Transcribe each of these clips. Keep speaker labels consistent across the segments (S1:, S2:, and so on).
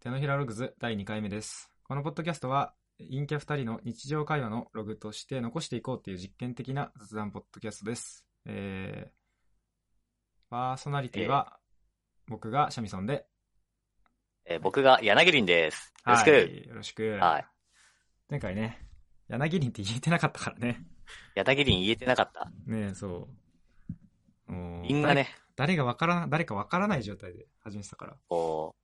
S1: 手のひらログズ第2回目です。このポッドキャストは、陰キャ2人の日常会話のログとして残していこうっていう実験的な雑談ポッドキャストです。えー、パーソナリティは、僕がシャミソンで、
S2: えー僕が柳林です。よろしく。
S1: はい、よろしく。
S2: はい。
S1: 前回ね、柳林って言えてなかったからね。
S2: 柳林言えてなかった？
S1: ねえ、そう。もう
S2: 因がね、
S1: 誰誰がわから、誰かわからない状態で始めてたから。
S2: こう、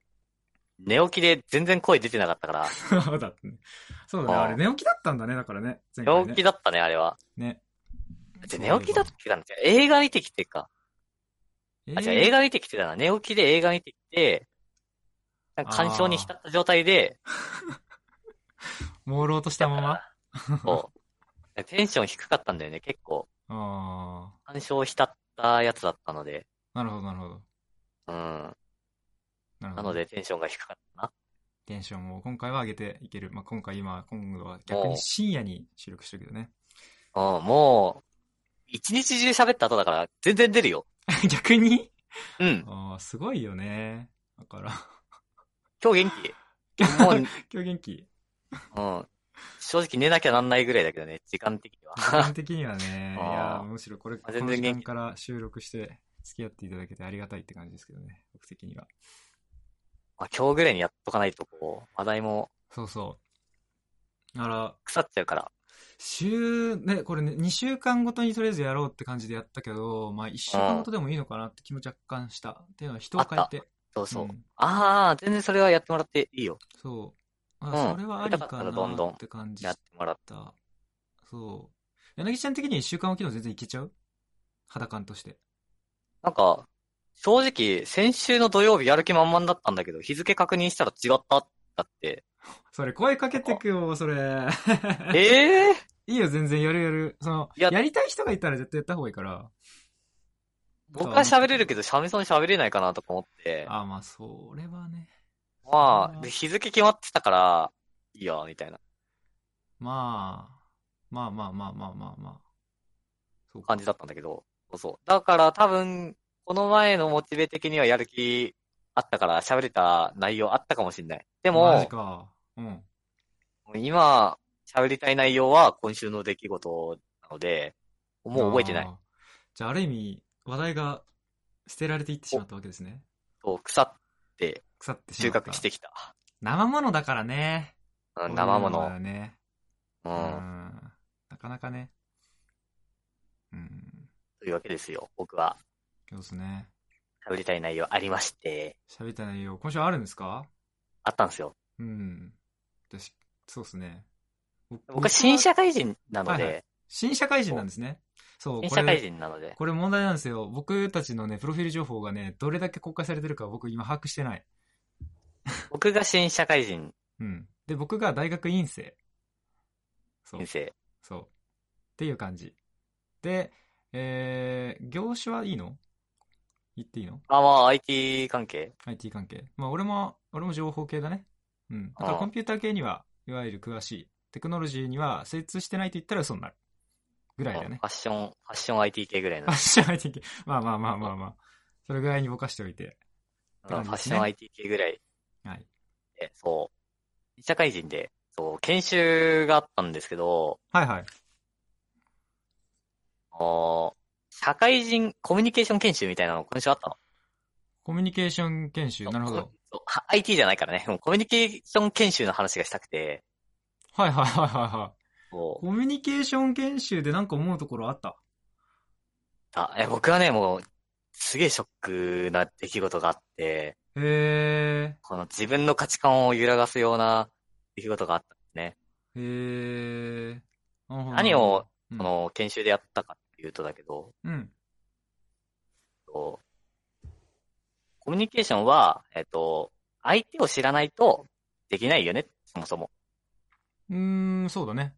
S2: 寝起きで全然声出てなかったから、
S1: そ うだね。そうだね。
S2: あー
S1: あれ寝起きだったんだね、だからね。ね
S2: 寝起きだったね、あれは。
S1: ね。
S2: で寝起きだっけかな映画見てきてか。あ、じゃあ映
S1: 画
S2: 画見てきてたな。寝起きで映画見てきて、なんか干渉に浸った状態で、
S1: 朦朧としたまま？
S2: そう。テンション低かったんだよね、結構。
S1: あ
S2: 干渉浸ったやつだったので。
S1: あ、なるほど、なるほど。
S2: うん。
S1: な。
S2: なのでテンションが低かったな。
S1: テンションを今回は上げていける。まあ、今回今、今度は逆に深夜に収録してるけどね。
S2: うん、もう、一日中喋った後だから全然出るよ。
S1: 逆に？
S2: うん。
S1: ああ、すごいよね。だから、
S2: 今日元気？
S1: 今日元気？
S2: うん。正直寝なきゃなんないぐらいだけどね、時間的には。
S1: 時間的にはね、いや、むしろこれ、
S2: 全然元気
S1: 間から収録して付き合っていただけてありがたいって感じですけどね、僕的には。
S2: まあ、今日ぐらいにやっとかないと、こう、話題も
S1: そうそう。だから、
S2: 腐っちゃうから。
S1: 週、ね、これね、2週間ごとにとりあえずやろうって感じでやったけど、まあ1週間ごとでもいいのかなって気も若干した。っていうのは人を変えて。
S2: そうそう。
S1: ん
S2: ああ、全然それはやってもらっていいよ。
S1: そう。あ、
S2: うん
S1: それはあり
S2: か
S1: か
S2: ったらどんど
S1: なんって感じ
S2: やってもらっ
S1: た。そう。柳ちゃん的に1週間おきの全然いけちゃう？肌感として。
S2: なんか、正直、先週の土曜日やる気満々だったんだけど、日付確認したら違っただって。
S1: それ声かけてくよ、それ。
S2: ええ
S1: いいよ、全然やるやる。その、
S2: いや
S1: やりたい人がいたら絶対やった方がいいから。
S2: 僕は喋れるけど、シャミソン喋れないかなとか思って。
S1: あ、まあ、それはね。
S2: まあ、で日付決まってたから、いいや、みたいな
S1: まあ、まあまあまあまあまあまあ。そうか
S2: 感じだったんだけど。そうそう。だから多分、この前のモチベ的にはやる気あったから喋れた内容あったかもしれない。で
S1: マジ
S2: も、
S1: か。うん。
S2: 今、喋りたい内容は今週の出来事なので、もう覚えてない
S1: あ。ー。じゃあ、ある意味、話題が捨てられていってしまったわけですね。
S2: そう、腐って
S1: 腐ってし
S2: 収
S1: まった。
S2: 穫してきた。
S1: 生物だからね。
S2: うん生物。
S1: だね。
S2: う。
S1: うんん。なかなかね。うん。
S2: というわけですよ。僕は
S1: そうですね。
S2: 喋りたい内容ありまして、
S1: 喋りたい内容、今週あるんですか？
S2: あったんですよ。
S1: うん。私、そうですね。
S2: 僕は新社会人なの
S1: はいは
S2: で、
S1: 新社会人なんですね。そう、
S2: 新社会人なので、
S1: これ問題なんですよ。僕たちのね、プロフィール情報がね、どれだけ公開されてるか僕今把握してない。
S2: 僕が新社会人
S1: うん。で、僕が大学院生。そう
S2: 先。生。
S1: そう。っていう感じ。で、えー、業種はいいの？言っていいの？
S2: あ、まあ IT 関係
S1: ?IT 関係。まあ、俺も、俺も情報系だね。うん。だから
S2: ああ
S1: コンピューター系には、いわゆる詳しい。テクノロジーには精通してないと言ったら嘘になる。ぐらいだよね
S2: フ。ァッション、ファッション IT 系ぐらいの
S1: ファッ。ション IT 系。まあまあまあまあまあ。それぐらいにぼかしておいて。ね
S2: ファッション IT 系ぐらい
S1: はい。
S2: で、そう。社会人で、そう、研修があったんですけど、
S1: はいはい。
S2: あー社会人コミュニケーション研修みたいなの今週あったの？
S1: コミュニケーション研修？なるほど。
S2: IT じゃないからね。もうコミュニケーション研修の話がしたくて、
S1: はいはいはいはいはい。コミュニケーション研修でなんか思うところあった？
S2: あ、え、僕はね、もう、すげえショックな出来事があって、
S1: へ
S2: この自分の価値観を揺らがすような出来事があったんですね。
S1: ー。へー。なるほど
S2: 何を、
S1: うん
S2: この研修でやったかっていうとだけど、
S1: うん。
S2: とコミュニケーションは、えっと、相手を知らないとできないよね、そもそも。
S1: うーん、そうだね。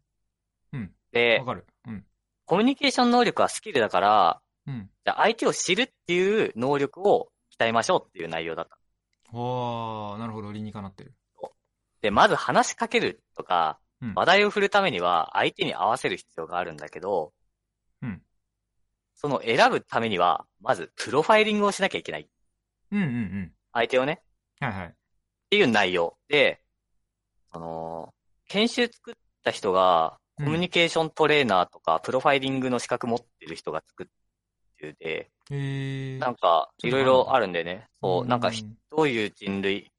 S1: うん。
S2: で
S1: わ、かる。うん。
S2: コミュニケーション能力はスキルだから、
S1: うん。
S2: じゃあ相手を知るっていう能力を鍛えましょうっていう内容だった。
S1: わー、なるほど。理にかなってる。
S2: で、まず話しかけるとか、
S1: うん
S2: 話題を振るためには相手に合わせる必要があるんだけど、
S1: うん
S2: その選ぶためには、まずプロファイリングをしなきゃいけない。
S1: うんうんうん。
S2: 相手をね。
S1: はいはい。
S2: っていう内容で、あの、研修作った人が、コミュニケーショントレーナーとか、プロファイリングの資格持ってる人が作ってるで、
S1: へえ。
S2: なんか、いろいろあるんでね。そう、なんか、
S1: ん
S2: どういう人類、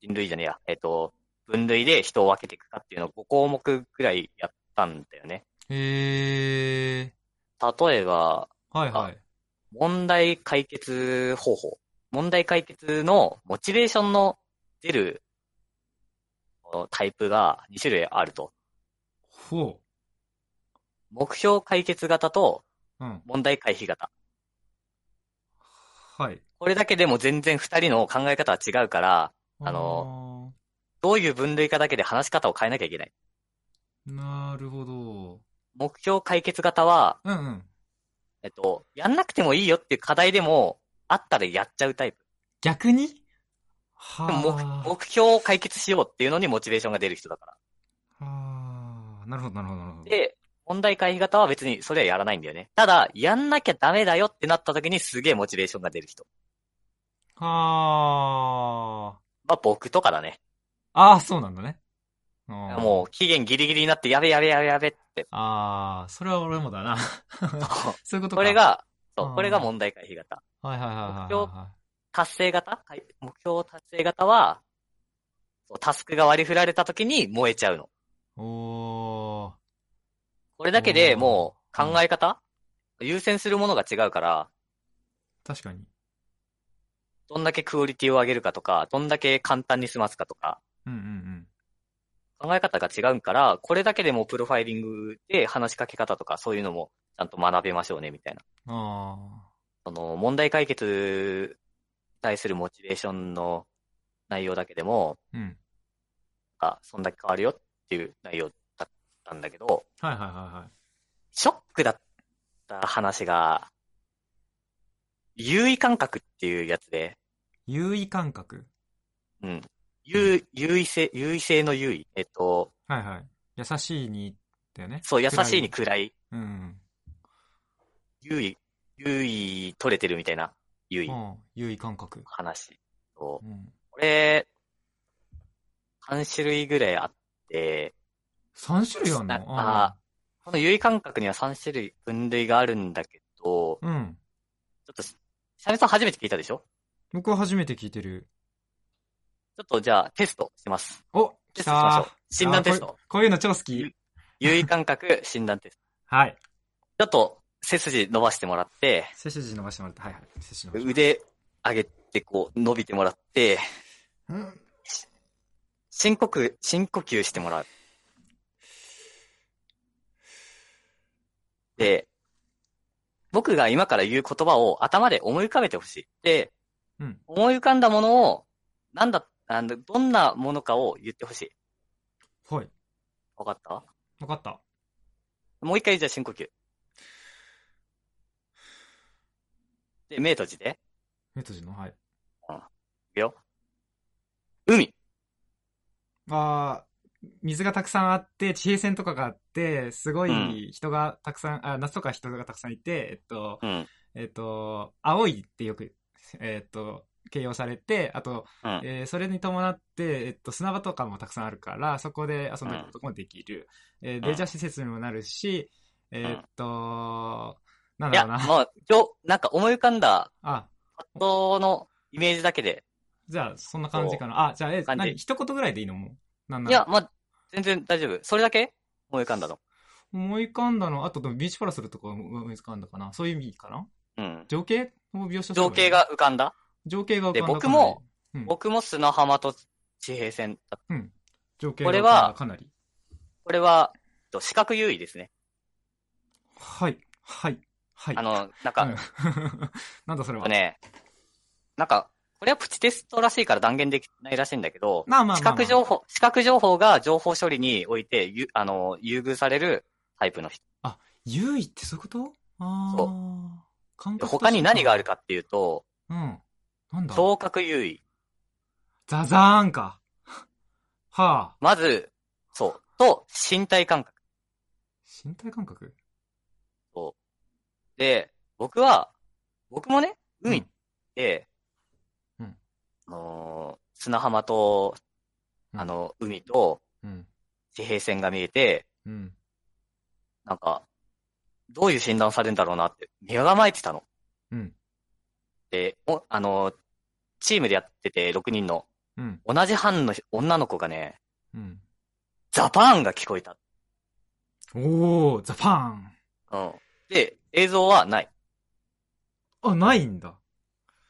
S2: 人類じゃねえや、えっと、分類で人を分けていくかっていうのを5項目ぐらいやったんだよね。
S1: へえ。
S2: 例えば、
S1: はいはい。
S2: 問題解決方法。問題解決のモチベーションの出るタイプが2種類あると。
S1: ほ
S2: 目標解決型と
S1: う。うん。
S2: 問題回避型。
S1: はい。
S2: これだけでも全然2人の考え方は違うから、あのどういう分類かだけで話し方を変えなきゃいけない。
S1: なるほど。
S2: 目標解決型は、
S1: うんうん。
S2: えっと、やんなくてもいいよっていう課題でも、あったらやっちゃうタイプ。
S1: 逆に？は
S2: 目目標を解決しようっていうのにモチベーションが出る人だから。
S1: あ。はあ。なるほど、なるほど、なるほど。
S2: で、問題回避型は別にそれはやらないんだよね。ただ、やんなきゃダメだよってなった時にすげえモチベーションが出る人。
S1: は
S2: まあ僕とかだね。
S1: あ。ああ、そうなんだね。も
S2: もう期限ギリギリになってやべやべやべやべって。
S1: ああ、それは俺もだな。そういうことか。
S2: これ、が、そうう、
S1: ん
S2: これが問題回避型。
S1: はいはいはいはい
S2: 目標
S1: は
S2: 達成型？はい目標達成型は、タスクが割り振られた時に燃えちゃうの。
S1: い。おー。
S2: これだけでもう考え方、優先するものが違うから、
S1: 確かに。
S2: どんだけクオリティを上げるかとか、どんだけ簡単に済ますかとか、
S1: うんうんうん。
S2: 考え方が違うから、これだけでもプロファイリングで話しかけ方とかそういうのもちゃんと学べましょうね、みたいな。
S1: あ
S2: その問題解決に対するモチベーションの内容だけでも、
S1: あ。うん。
S2: あ、そんだけ変わるよっていう内容だったんだけど、
S1: はいはいはいはい。
S2: ショックだった話が、優位感覚っていうやつで、
S1: 優位感覚？
S2: うん。優、優位性、優位性の優位。えっと、
S1: はいはい。優しいに、だよね。
S2: そう、優しいに
S1: 暗
S2: 暗い、
S1: うん。
S2: 優位、優位取れてるみたいな、優位
S1: うん。優位感覚。
S2: 話。そう
S1: うん。
S2: これ、3種類ぐらいあって、
S1: 3種類あんの？
S2: なあこの優位感覚には3種類分類があるんだけど、
S1: ーうん。
S2: ちょっと、シャネさん初めて聞いたでしょ？
S1: 僕は初めて聞いてる。
S2: ちょっとじゃあテストします。
S1: お
S2: テストしましょう。診断テスト
S1: あこう。こういうの超好き。
S2: 優位感覚 診断テスト。
S1: はい。
S2: ちょっと背筋伸ばしてもらって、
S1: 背筋伸ばしてもらって、はいはい。背筋伸ばして。
S2: 腕上げてこう伸びてもらって、
S1: うん。
S2: 深呼吸、深呼吸してもらう。で、僕が今から言う言葉を頭で思い浮かべてほしい。で、
S1: うん
S2: 思い浮かんだものを、なんだ、あのどんなものかを言ってほしい。
S1: はい。
S2: わかった？
S1: わかった。
S2: もう一回じゃあ深呼吸。で、目閉じて。
S1: 目閉じの？はい。
S2: いくよ。海。
S1: あー水がたくさんあって、地平線とかがあって、すご
S2: う
S1: い人がたくさん、あ、夏とか人がたくさんいて、えっと、
S2: うん。
S1: えっと、青いってよく、えっと、形容されて、あと、
S2: うん。
S1: えーそれに伴って、えっと、砂場とかもたくさんあるから、そこで遊んだりこともできる。えーレジャー施設にもなるし、えっと、なん
S2: いや、
S1: だろうな。
S2: もう、今日、なんか思い浮かんだ、
S1: あ、
S2: パッとのイメージだけで。
S1: じゃあ、そんな感じかな。あ、じゃあ、え、何？一言ぐらいでいいの？もう。なんない
S2: や、まあ、全然大丈夫。それだけ思い浮かんだの。
S1: 思い浮かんだの、あと、でもビーチパラソルとか思い浮かんだかな。そういう意味かな
S2: うん。
S1: 情景を描写
S2: 情景。が浮かんだ？
S1: 情景が
S2: で僕も、
S1: うん、
S2: 僕も砂浜と地平線だ。
S1: うん。情景が浮かんだ
S2: これは
S1: かなり。
S2: これは、えっと視覚優位ですね。
S1: はい。はい。はい。
S2: あの、なん
S1: う
S2: か
S1: ん、なんだそれは。
S2: ね、なんか、これはプチテストらしいから断言できないらしいんだけど、
S1: まあまあまあ、まあ。
S2: 視覚情報、視覚情報が情報処理において、ゆあの、優遇されるタイプの人。
S1: 優位ってそういうこと？ああ。
S2: そ
S1: 感覚として
S2: 他に何があるかっていうと、
S1: うん。なんだ？
S2: 聴覚優位。
S1: ザザーンか。はあ。
S2: まず、そう、と、身体感覚。
S1: 身体感覚？
S2: そう。で、僕は、僕もね、海って、
S1: うん
S2: あのー砂浜と、
S1: うん
S2: あの、海と
S1: うん。
S2: 地平線が見えて、
S1: うん。
S2: なんか、どういう診断されるんだろうなって、身構えてたの。
S1: うん。
S2: で、おあの、チームでやってて6人の、
S1: うん。
S2: 同じ班の女の子がね、
S1: うん。
S2: ザパーンが聞こえた。
S1: おー、ザパーン
S2: うん。で、映像はない。
S1: あ、ないんだ。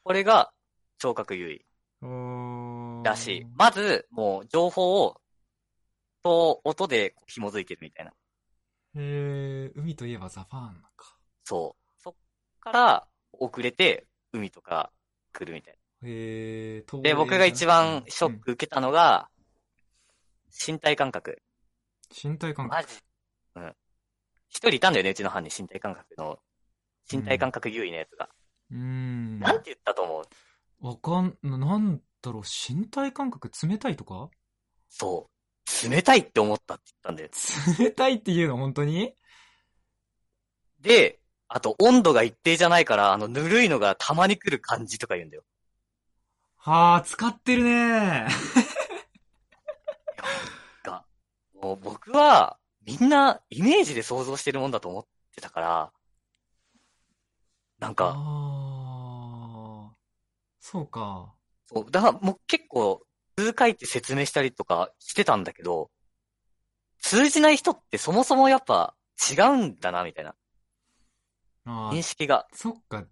S2: これが、聴覚優位
S1: おー。
S2: らしい。まず、もう、情報を、と、音で紐づいてるみたいな。
S1: へー、海といえばザパーンなんか。
S2: そう。そっから、遅れて、海とか来るみたい
S1: へー、
S2: な。で、僕が一番ショック受けたのが、身体感覚。
S1: 身体感覚。
S2: マジ。うん。一人いたんだよね、うちの班に身体感覚の、身体感覚優位のやつが。
S1: うーん。
S2: なんて言ったと思う？
S1: わかん、ななんだろう、身体感覚冷たいとか？
S2: そう。冷たいって思ったって言ったんだよ。
S1: 冷たいっていうの、本当に？
S2: で、あと温度が一定じゃないから、あの、ぬるいのがたまに来る感じとか言うんだよ。
S1: はあ、使ってるね
S2: が、もう僕は、みんなイメージで想像してるもんだと思ってたから、なんか、
S1: ああ、そうか。
S2: そう、だからもう結構、数回って説明したりとかしてたんだけど、通じない人ってそもそもやっぱ違うんだな、みたいな。
S1: ああ、
S2: 認識が、
S1: そっか。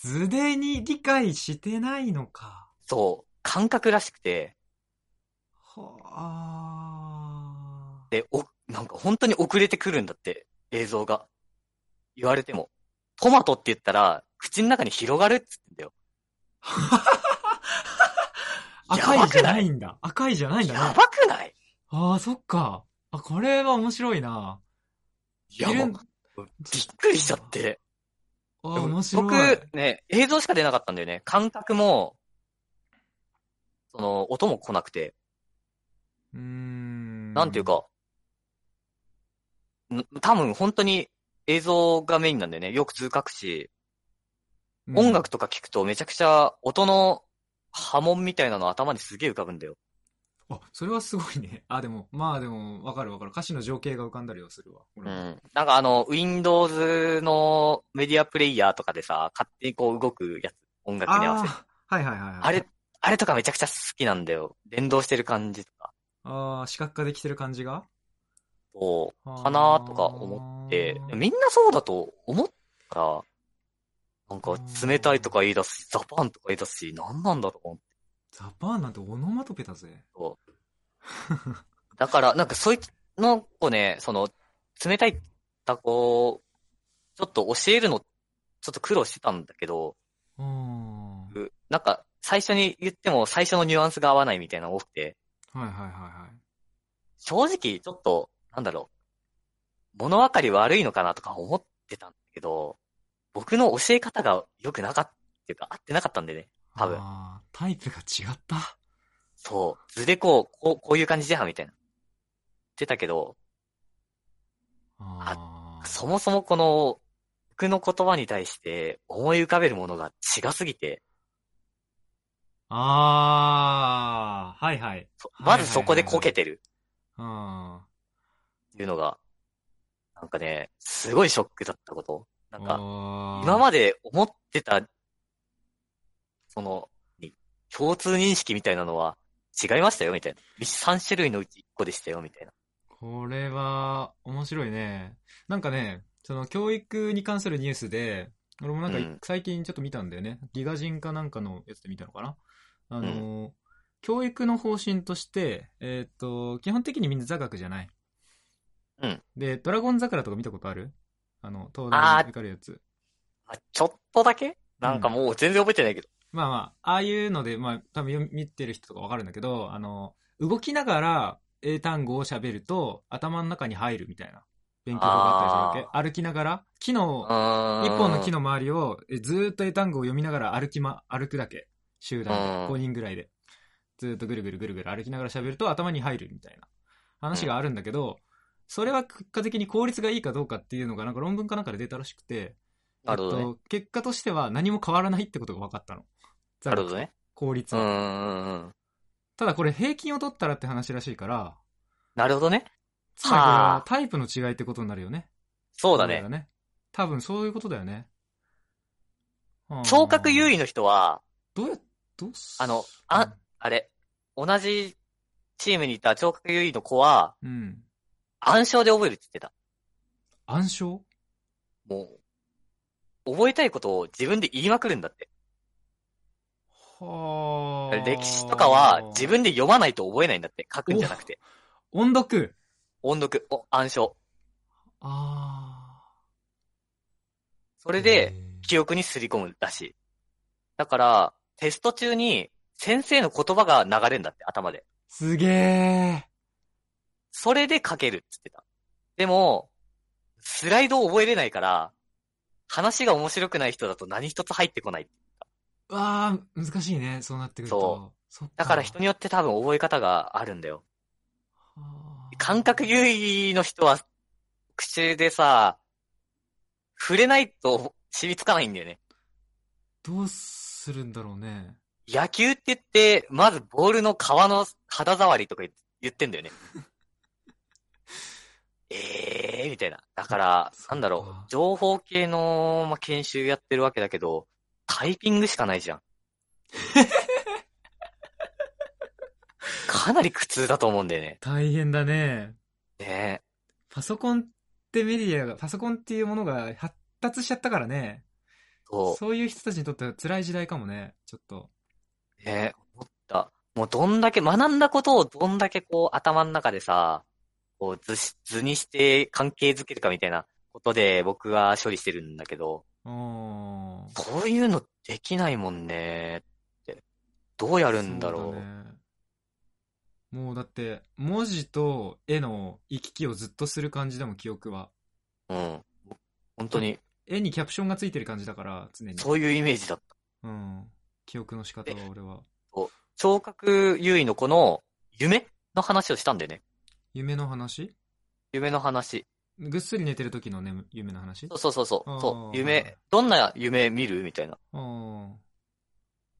S1: 図でに理解してないのか。
S2: そう、感覚らしくて、
S1: はあ。
S2: で、お、なんか本当に遅れてくるんだって、映像が。言われても。トマトって言ったら、口の中に広がるって言ってんだよ。
S1: 赤いじゃないんだ。赤いじゃないんだね。
S2: やばくない？
S1: ああ、そっか。あ、これは面白いな。
S2: いや、びっくりしちゃって。僕、ね、映像しか出なかったんだよね。感覚も、その、音も来なくて。
S1: うーん。
S2: なんていうか、ん多分本当に映像がメインなんだよね。よく図書くし、
S1: うん、
S2: 音楽とか聞くとめちゃくちゃ音の波紋みたいなの頭にすげえ浮かぶんだよ。
S1: あ、それはすごいね。あ、でも、まあでも、わかるわかる。歌詞の情景が浮かんだりはするわ。
S2: うん。なんかあの、Windows のメディアプレイヤーとかでさ、勝手にこう動くやつ、音楽に合わせて。
S1: はいはいはいはい。
S2: あれ、あれとかめちゃくちゃ好きなんだよ。連動してる感じとか。
S1: ああ、視覚化できてる感じが？
S2: そう、かなとか思って、みんなそうだと思ったら、なんか冷たいとか言い出すし、ザパンとか言い出すし、何なんだろうと思って。
S1: ザパーンなんてオノマトペだぜ。
S2: だから、なんかそいつの子ね、その、冷たいった子、ちょっと教えるの、ちょっと苦労してたんだけど、
S1: うーん。はい
S2: うなんか、最初に言っても最初のニュアンスが合わないみたいなのが多くて、
S1: はいはいはい。
S2: 正直、ちょっと、なんだろう、物分かり悪いのかなとか思ってたんだけど、僕の教え方が良くなかったっていうか、合ってなかったんでね。多分
S1: タイプが違った？
S2: そう。図でこう、こう、こういう感じじゃん、みたいな。言ってたけど、
S1: ああ。
S2: そもそもこの、僕の言葉に対して思い浮かべるものが違すぎて、
S1: ああ、はいはい。
S2: そまずそこでこけてる
S1: あ
S2: っていうのが、なんかね、すごいショックだったこと。なんか、
S1: あ。
S2: 今まで思ってた、その、に共通認識みたいなのは違いましたよ、みたいな。3種類のうち1個でしたよ、みたいな。
S1: これは、面白いね。なんかね、その教育に関するニュースで、俺もなんか
S2: うん
S1: 最近ちょっと見たんだよね。ギガ人かなんかのやつで見たのかな？あの、教育の方針として、えっ、と、基本的にみんな座学じゃない。
S2: うん。
S1: で、ドラゴン桜とか見たことある？あの、東大に受かるやつ。
S2: あちょっとだけ？なんかもう全然覚えてないけど。
S1: まあまあ、ああいうので、まあ、多分見てる人とかわかるんだけど、あの、動きながら英単語を喋ると頭の中に入るみたいな勉強法があったりするわけ。歩きながら、木の、一
S2: 一
S1: 本の木の周りをえずーっと英単語を読みながら歩きま、歩くだけ。集団
S2: うん
S1: で、5人ぐらいで。ずーっとぐるぐるぐるぐる歩きながら喋ると頭に入るみたいな話があるんだけど、それは結果的に効率がいいかどうかっていうのがなんか論文かなんかで出たらしくて。えっと、結果としては何も変わらないってことが分かったの。
S2: なるほどね。
S1: 効率は。
S2: うん。
S1: ただこれ平均を取ったらって話らしいから、
S2: なるほどね。
S1: つまりこれ
S2: は
S1: は
S2: あ
S1: タイプの違いってことになるよね。
S2: そうだね
S1: これが。ね。多分そういうことだよね。
S2: 聴覚優
S1: 位。
S2: 位の人は、
S1: どうや、どうす
S2: あのあ、あれ、同じチームにいた聴覚優位の子は、
S1: うん。
S2: 暗唱で覚えるって言ってた。
S1: 暗唱？
S2: もう、覚えたいことを自分で言いまくるんだって。
S1: はあ。
S2: 歴史とかは自分で読まないと覚えないんだって。書くんじゃなくて。
S1: 音読？
S2: 音読、お暗唱。
S1: ああ。
S2: それで、記憶にすり込むらしい。だから、テスト中に先生の言葉が流れるんだって、頭で。
S1: すげえ。
S2: それで書けるって言ってた。でも、スライドを覚えれないから、話が面白くない人だと何一つ入ってこない。
S1: うわあ、難しいね。そうなってくると。そっか
S2: だから人によって多分覚え方があるんだよ。
S1: はあ
S2: 感覚優位の人は、口でさ、触れないと染みつかないんだよね。
S1: どうするんだろうね。
S2: 野球って言って、まずボールの皮の肌触りとか言言ってんだよね。え えー、みたいな。だからなんだろう、情報系の、まあ、研修やってるわけだけど、タイピングしかないじゃん。かなり苦痛だと思うんだよね。
S1: 大変だね。
S2: ね
S1: パソコンってメディアが、パソコンっていうものが発達しちゃったからね。
S2: そ
S1: そういう人たちにとっては辛い時代かもね。ちょっと。
S2: う。ね思った。もうどんだけ、学んだことをどんだけこう頭の中でさ、こう図し図にして関係づけるかみたいなことで僕は処理してるんだけど、
S1: うーん。
S2: そういうのできないもんねって。どうやるんだろう。
S1: そねもうだって、文字と絵の行き来をずっとする感じでも記憶は。
S2: うん。本当に、
S1: 絵にキャプションがついてる感じだから、常に。
S2: そういうイメージだった。
S1: うん。記憶の仕方は俺は。
S2: 聴覚優位の子の夢の話をしたんだよね。
S1: 夢の話？
S2: 夢の話。
S1: ぐっすり寝てる時の、ね、夢の話？
S2: そうそうそうそう。そう。夢、どんな夢見るみたいな。
S1: あ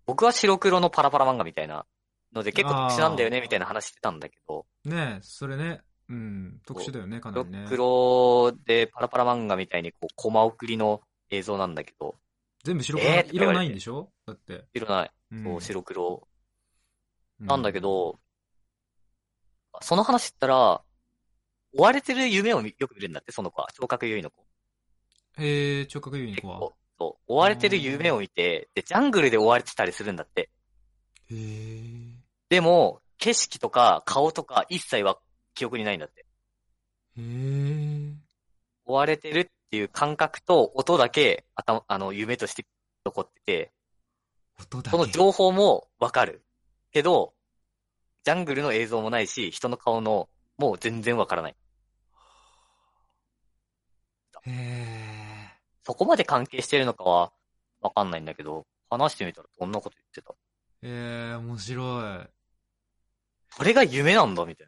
S2: 僕は白黒のパラパラ漫画みたいなので結構特殊なんだよねみたいな話してたんだけど、
S1: あ。ねえ、それね。うん。特殊だよね、かな
S2: 白
S1: りね。
S2: 黒でパラパラ漫画みたいにこう、コマ送りの映像なんだけど、
S1: 全部白黒、
S2: えー
S1: 色ないんでしょ？だって。
S2: 色ない。
S1: うん
S2: そう、白黒
S1: う
S2: なんだけ、ど、その話ったら、追われてる夢をみよく見るんだって、その子は。聴覚優位の子。
S1: へえ、聴覚優位の
S2: 結
S1: 子は。
S2: 構。そう。追われてる夢を見て、で、ジャングルで追われてたりするんだって。
S1: へえ。
S2: でも、景色とか顔とか一切は記憶にないんだって。
S1: へえ。
S2: 追われてるっていう感覚と音だけ、頭、あの、夢として残ってて、
S1: 音だけ。
S2: その情報もわかる。けど、ジャングルの映像もないし、人の顔の、もう全然わからない。
S1: へえ。
S2: そこまで関係してるのかは、わかんないんだけど、話してみたらどんなこと言ってた？
S1: ええ、面白い。
S2: それが夢なんだ、みたい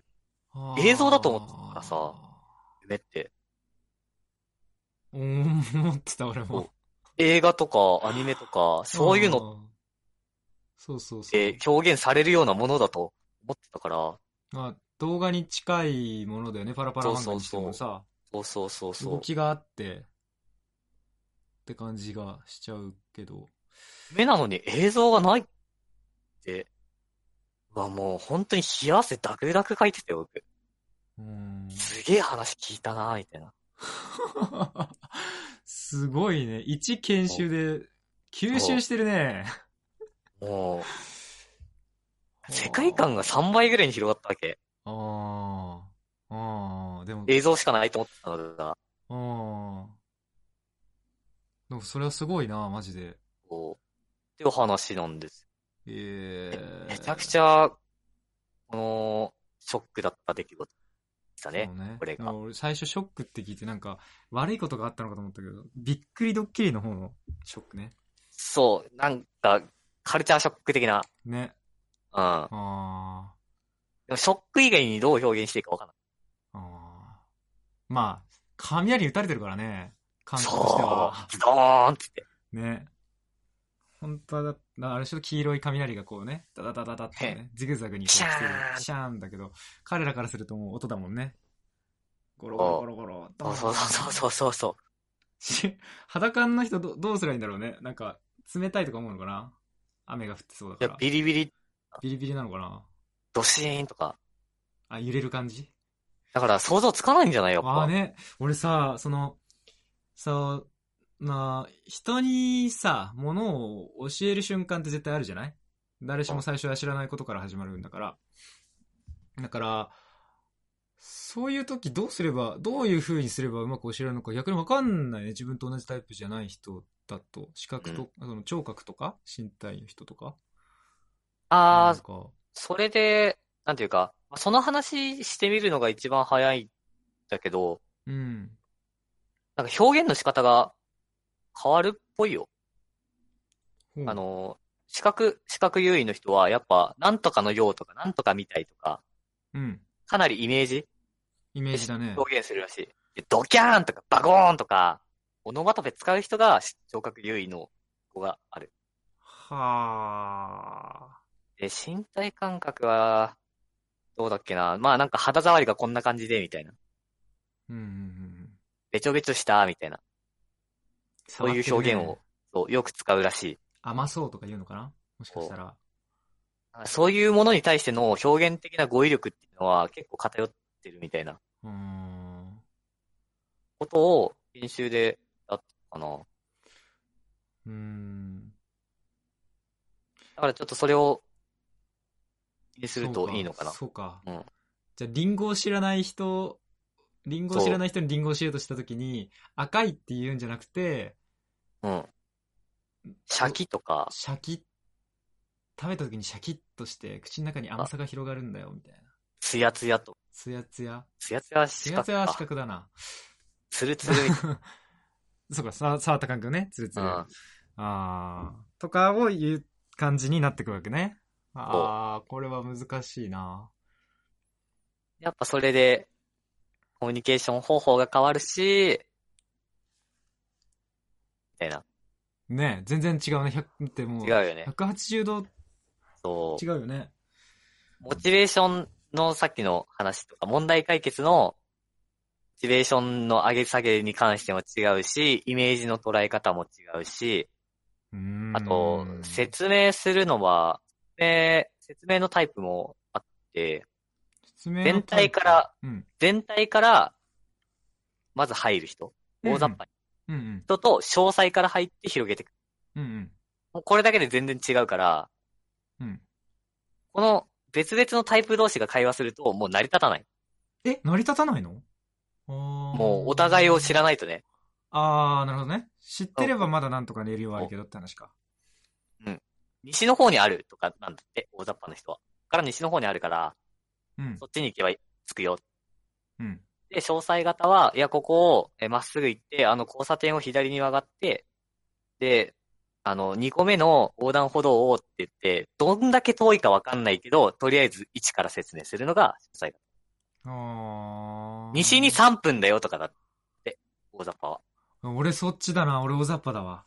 S2: な。
S1: はあ
S2: 映像だと思ってたからさ夢って。
S1: うん、思ってた俺も。
S2: 映画とかアニメとか、そういうの。
S1: そうそうそう。
S2: て表現されるようなものだと思ってたから、
S1: まあ、動画に近いものだよね、パラパラ漫画にしてもさ、
S2: そうそうそうそう。
S1: 動きがあって、って感じがしちゃうけど。
S2: 夢なのに映像がないって、うわ、もう本当に冷や汗ダクダク書いてたよ、僕。
S1: うん。
S2: すげえ話聞いたな、みたいな。
S1: すごいね。一研修で、吸収してるね。
S2: もう、世界観が3倍ぐらいに広がったわけ。
S1: ああ。ああ。でも、
S2: 映像しかないと思ってたのが、
S1: ああ。でもそれはすごいな、マジで。
S2: こう、っていう話なんです。
S1: ええ
S2: めちゃくちゃ、この、ショックだった出来事でしたね。
S1: ね。
S2: これが
S1: 俺最初ショックって聞いてなんか悪いことがあったのかと思ったけど、びっくりドッキリの方のショックね。
S2: そう、なんか、カルチャーショック的な、
S1: ね。
S2: うん。
S1: ああ。
S2: でもショック以外にどう表現していいかわかんない。
S1: ああ。まあ、雷打たれてるからね。感覚として
S2: そ
S1: は
S2: ドーンっって。
S1: ね。本当はだ、なあれちょっと黄色い雷がこうね、ダダダダダってね、ジグザグにこう
S2: シャーン
S1: 来てるシャーンだけど、彼らからするともう音だもんね。ゴロゴロゴロゴロ。
S2: そうそうそうそうそうそう。
S1: し裸の人どどうすればいいんだろうね。なんか、冷たいとか思うのかな雨が降ってそうだ
S2: いや
S1: から、。
S2: ビリビリ、
S1: ビリビリなのかな
S2: ドシーンとか。
S1: あ、揺れる感じ？
S2: だから想像つかないんじゃないやっぱ。
S1: ああね、俺さ、その、そう、まあ、人にさ、ものを教える瞬間って絶対あるじゃない？誰しも最初は知らないことから始まるんだから。だから、そういう時どうすれば、どういう風にすればうまく教えられるのか逆にわかんないね。自分と同じタイプじゃない人だと。視覚と、その聴覚とか身体の人とか。
S2: ああ、それで、なんていうか、まあその話してみるのが一番早いんだけど、
S1: うん。
S2: なんか表現の仕方が変わるっぽいよ。
S1: ほう
S2: あ、の、視覚、視覚優位の人はやっぱ、なんとかのようとか、なんとかみたいとか、
S1: うん。
S2: かなりイメージ
S1: イメージだね。
S2: 表現するらしい。でドキャーンとかバゴーンとか、オノマトペ使う人が聴覚優位の子がある。
S1: はあ。
S2: で、身体感覚は、どうだっけな？まあなんか肌触りがこんな感じで、みたいな。
S1: うんうんうん。
S2: べちょべちょした、みたいな。そういう表現を
S1: ね、
S2: そう、よく使うらしい。
S1: 甘そうとか言うのかな？もしかしたら。
S2: そういうものに対しての表現的な語彙力っていうのは結構偏ってるみたいな
S1: うーん。
S2: ことを研修でやったかな。
S1: うーん。
S2: だからちょっとそれを気にするといいのかな。
S1: そうか。
S2: うん
S1: じゃあ、リンゴを知らない人、リンゴを知らない人にリンゴを教えようとしたときに、赤いって言うんじゃなくて、
S2: うん。シャキとか、
S1: シャキッ、食べたときにシャキッとして、口の中に甘さが広がるんだよ、みたいな。
S2: ツヤツヤと。
S1: つやつや。
S2: ツヤツヤ
S1: つ
S2: 四角
S1: やつやは四
S2: か。
S1: 角だな。
S2: ツルツル
S1: そうか、さ触った感覚ね。つるつる。
S2: な。
S1: あ
S2: うん。
S1: あー。とかを言う感じになってくるわけね。ああ、これは難しいな。
S2: やっぱそれで、コミュニケーション方法が変わるし、みたいな。
S1: ねえ全然違うね。100ってもう、
S2: 違うよね。
S1: 180度
S2: そう
S1: 違。うよね。
S2: モチベーションのさっきの話とか、問題解決の、モチベーションの上げ下げに関しても違うし、イメージの捉え方も違うし、あと、説明するのは、えー説明のタイプもあって、
S1: 説明の
S2: 全体から、
S1: プ、うん。
S2: 全体から、まず入る人、大雑把に。
S1: うんうん。
S2: 人と、詳細から入って広げていく。
S1: うんうん。
S2: もうこれだけで全然違うから、
S1: うん。
S2: この別々のタイプ同士が会話すると、もう成り立たない。
S1: え、成り立たないの？も
S2: もうお互いを知らないとね。
S1: ああ、なるほどね。知ってればまだなんとか寝るようはあるけどって話か。
S2: 西の方にあるとかなんだって、大雑把な人は。から西の方にあるから、
S1: うん
S2: そ。っちに行けば着くよ。
S1: うん。
S2: で、詳細型は、いや、ここをえまっすぐ行って、あの交差点を左に曲がって、で、あの、2個目の横断歩道をって言って、どんだけ遠いかわかんないけど、とりあえず1から説明するのが詳細型。
S1: ああ。
S2: 西に3分だよとかだって、大雑把は。
S1: 俺そっちだな。俺大雑把だわ。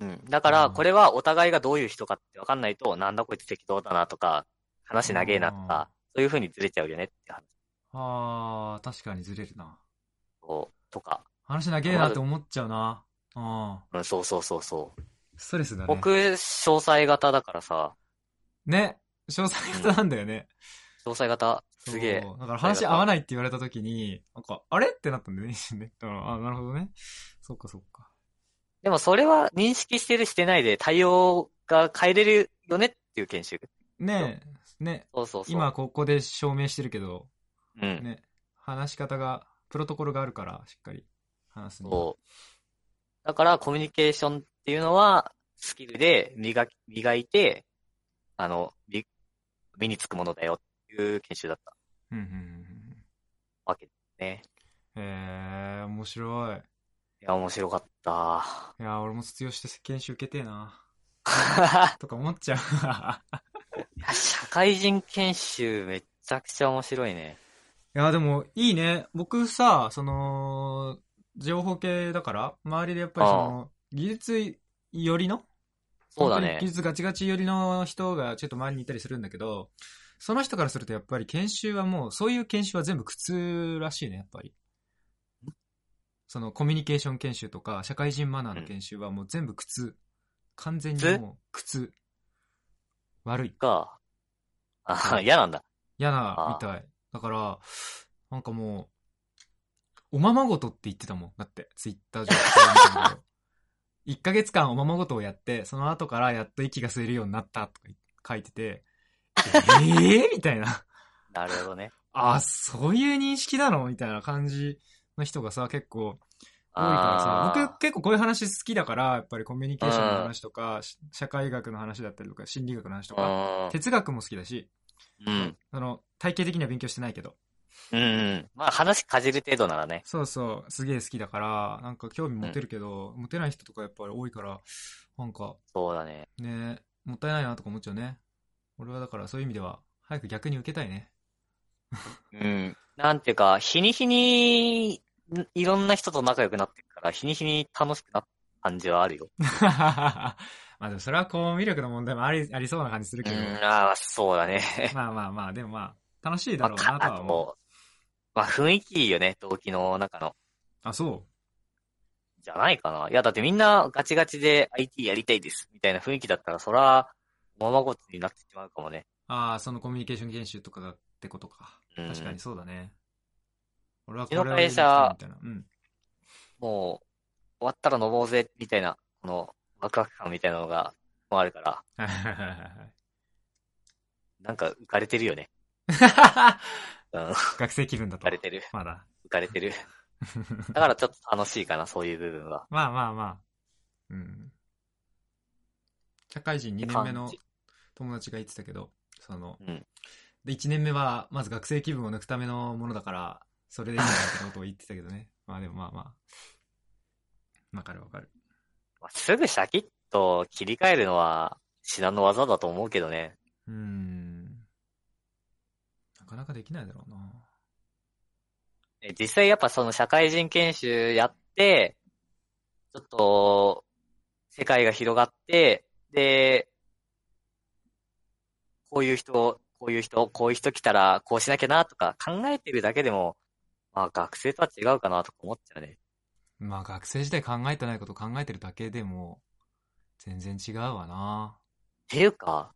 S2: うん。だから、
S1: うん
S2: これはお互いがどういう人かってわかんないと、なんだこいつ適当だなとか、話長えなとか、そういう風にずれちゃうよねって話
S1: ああ、確かにずれるな。
S2: をとか。
S1: 話長えなって思っちゃうな。
S2: うん、そうそうそうそう。
S1: ストレスだね。
S2: 僕、詳細型だからさ、
S1: ね。詳細型なんだよね。
S2: 詳細型、すげえ。
S1: そうだから話合わないって言われた時に、なんか、あれ？ってなったんだよね、一瞬ね。だからあなるほどね。そっかそっか。
S2: でもそれは認識してるしてないで対応が変えれるよねっていう研修。
S1: ねえ、ね。
S2: そうそうそう。
S1: 今ここで証明してるけど、
S2: うん。
S1: ね。話し方が、プロトコルがあるから、しっかり話すには。
S2: そう。だからコミュニケーションっていうのは、スキルで磨き、磨いて、あの、み身につくものだよっていう研修だった
S1: うんうん。
S2: わけですね。
S1: へえ、面白い。
S2: いや、面白かった。
S1: いや、俺も卒業して研修受けてえな。とか思っちゃう。
S2: いや、社会人研修めちゃくちゃ面白いね。
S1: いや、でも、いいね。僕さ、その、情報系だから、周りでやっぱりその、技術寄りの
S2: そうだね
S1: 技。術ガチガチ寄りの人がちょっと周りにいたりするんだけど、その人からするとやっぱり研修はもう、そういう研修は全部苦痛らしいね、やっぱり。そのコミュニケーション研修とか、社会人マナーの研修はもう全部苦痛。完全にもう苦痛。悪い。
S2: か。あ、嫌なんだ。
S1: 嫌な、みたい。だから、なんかもう、おままごとって言ってたもん。だって、ツイッター上で見たけど。1ヶ月間おままごとをやって、その後からやっと息が吸えるようになったとか書いてて、え えー、みたいな。
S2: なるほどね。
S1: あ、そういう認識なの？みたいな感じの人がさ、結構多いからさ、僕結構こういう話好きだから、やっぱりコミュニケーションの話とか、し社会学の話だったりとか、心理学の話とか、
S2: う
S1: 哲学も好きだし、
S2: ん。うん。
S1: その、体系的には勉強してないけど、
S2: うんうん。まあ話かじる程度ならね。
S1: そうそう、すげえ好きだから、なんか興味持てるけど、持てない人とかやっぱり多いから、なんか
S2: そうだね。
S1: ね、もったいないなとか思っちゃうね。俺はだからそういう意味では、早く逆に受けたいね。
S2: うん。なんていうか、日に日に、いろんな人と仲良くなってるから、日に日に楽しくなった感じはあるよ。
S1: まあでもそれはこう、魅力の問題もあり、ありそうな感じする
S2: う
S1: けど、
S2: ん、ああ、そうだね。
S1: まあまあまあ、でもまあ、楽しいだ
S2: まあ、
S1: ろうなとは思う。
S2: と、まあ雰囲気いいよね、同期の中の。
S1: あ、そ
S2: じゃないかな。いや、だってみんなガチガチで IT やりたいです、みたいな雰囲気だったら、そら、ままごとになってしまうかもね。
S1: う。ああ、そのコミュニケーション研修とかだってことか。
S2: うん
S1: 確かにそうだね。俺はこれをやりたいみたいな。うん。
S2: もう、終わったら飲もうぜ、みたいな、この、ワクワク感みたいなのが、もあるから、なんか浮かれてるよね。
S1: 学生気分だと
S2: かれ。てる。
S1: まだ。
S2: 浮かれてる。だからちょっと楽しいかな、そういう部分は。
S1: まあまあまあ。うん。社会人2年目の友達が言ってたけど、その、
S2: うん。
S1: で、1年目は、まず学生気分を抜くためのものだから、それでいいんだってことを言ってたけどね。まあでもまあまあ。わかるわかる。
S2: まあ、すぐシャキッと切り替えるのは至難の技だと思うけどね。
S1: うーん。なかなかできないだろうな。
S2: え実際やっぱその社会人研修やって、ちょっと、世界が広がって、で、こういう人、こういう人、こういう人来たらこうしなきゃなとか考えてるだけでも、まあ学生とは違うかなとか思っちゃうね。
S1: まあ学生時代考えてないこと考えてるだけでも、全然違うわな。
S2: っていうか、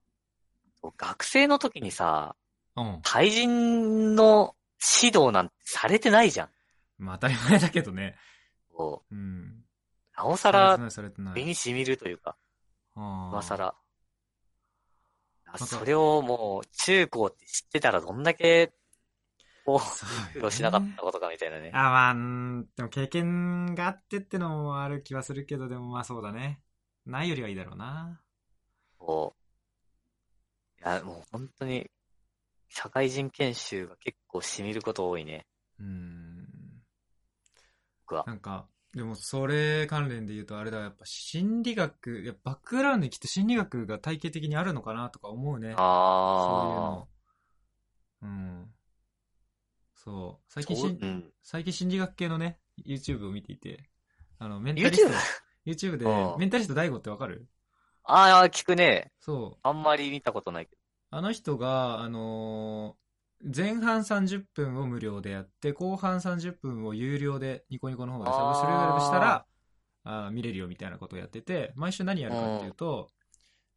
S2: 学生の時にさ、
S1: うん。
S2: 対人の指導なんてされてないじゃん。
S1: まあ当たり前だけどね。
S2: こう
S1: うん。
S2: なおさら。身に染みるというか、今更。あ
S1: か
S2: それをもう、中高って知ってたらどんだけ、こう、
S1: そうよね
S2: 苦労しなかったことかみたいなね。
S1: あ、まあ、うんでも経験があってってのもある気はするけど、でもまあそうだね。ないよりはいいだろうな。
S2: こう。いや、もう本当に、社会人研修が結構染みること多いね。
S1: うん。
S2: 僕は。
S1: なんか、でもそれ関連で言うとあれだ、やっぱ心理学、いやバックグラウンドにきっと心理学が体系的にあるのかなとか思うね。そういう
S2: あ
S1: の。うん。そう。最
S2: あ。
S1: 近し、
S2: そううん。
S1: 最近心理学系のね、YouTube を見ていて、あの、メンタリス
S2: YouTube?
S1: ト、YouTube で
S2: う、ん
S1: メンタリスト DAIGO ってわかる？
S2: ああ、聞くね。
S1: そう。
S2: あんまり見たことないけ
S1: あの人が、あのー前半30分を無料でやって、後半30分を有料でニコニコの方でサブスクライブしたら、あー見れるよみたいなことをやってて、毎週何やるかっていうと、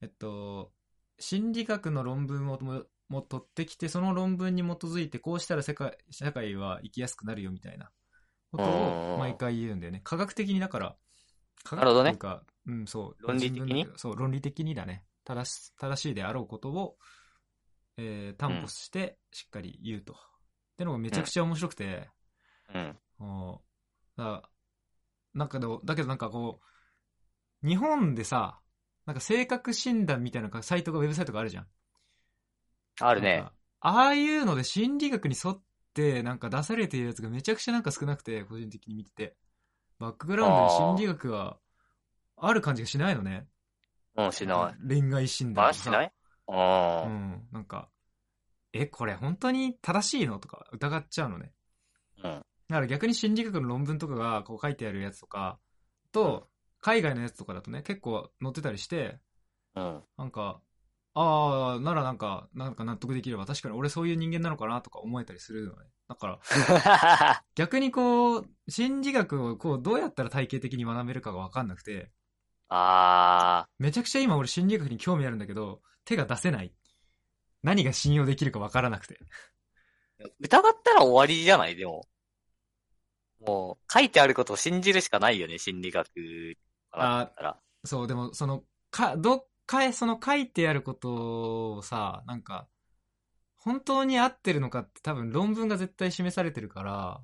S1: えっと、心理学の論文をもも取ってきて、その論文に基づいて、こうしたら世界、社会は生きやすくなるよみたいなことを
S2: うん
S1: 毎回言うんだよね。科学的にだから、科学っていうか、うん、そう。
S2: 論理的に？
S1: そう、論理的にだね。正し、正しいであろうことを、えー担保して、しっかり言うと。ってのがめちゃくちゃ面白くて、
S2: ど。うん。
S1: おだなんかでも、だけどなんかこう、日本でさ、なんか性格診断みたいなサイトが、ウェブサイトがあるじゃん。
S2: あるね
S1: ああいうので心理学に沿ってなんか出されてるやつがめちゃくちゃなんか少なくて、個人的に見てて。バックグラウンドに心理学がある感じがしないのね。
S2: うん、しない。
S1: 恋愛診断
S2: あ、しない？うん。
S1: うん。なんか、え、これ本当に正しいの？とか疑っちゃうのね。
S2: うん。
S1: だから逆に心理学の論文とかがこう書いてあるやつとかと、海外のやつとかだとね、結構載ってたりして、
S2: うん。
S1: なんか、ああ、ならなんか、なんか納得できれば確かに俺そういう人間なのかなとか思えたりするのね。だから、逆にこう、心理学をこう、どうやったら体系的に学べるかがわかんなくて、
S2: あ
S1: めちゃくちゃ今俺心理学に興味あるんだけど、手が出せない。何が信用できるかわからなくて。
S2: ー。疑ったら終わりじゃない？でも。もう、書いてあることを信じるしかないよね、心理学からだったら。
S1: そう、でも、その、か、どっかへその書いてあることをさ、なんか、本当に合ってるのかって多分論文が絶対示されてるから、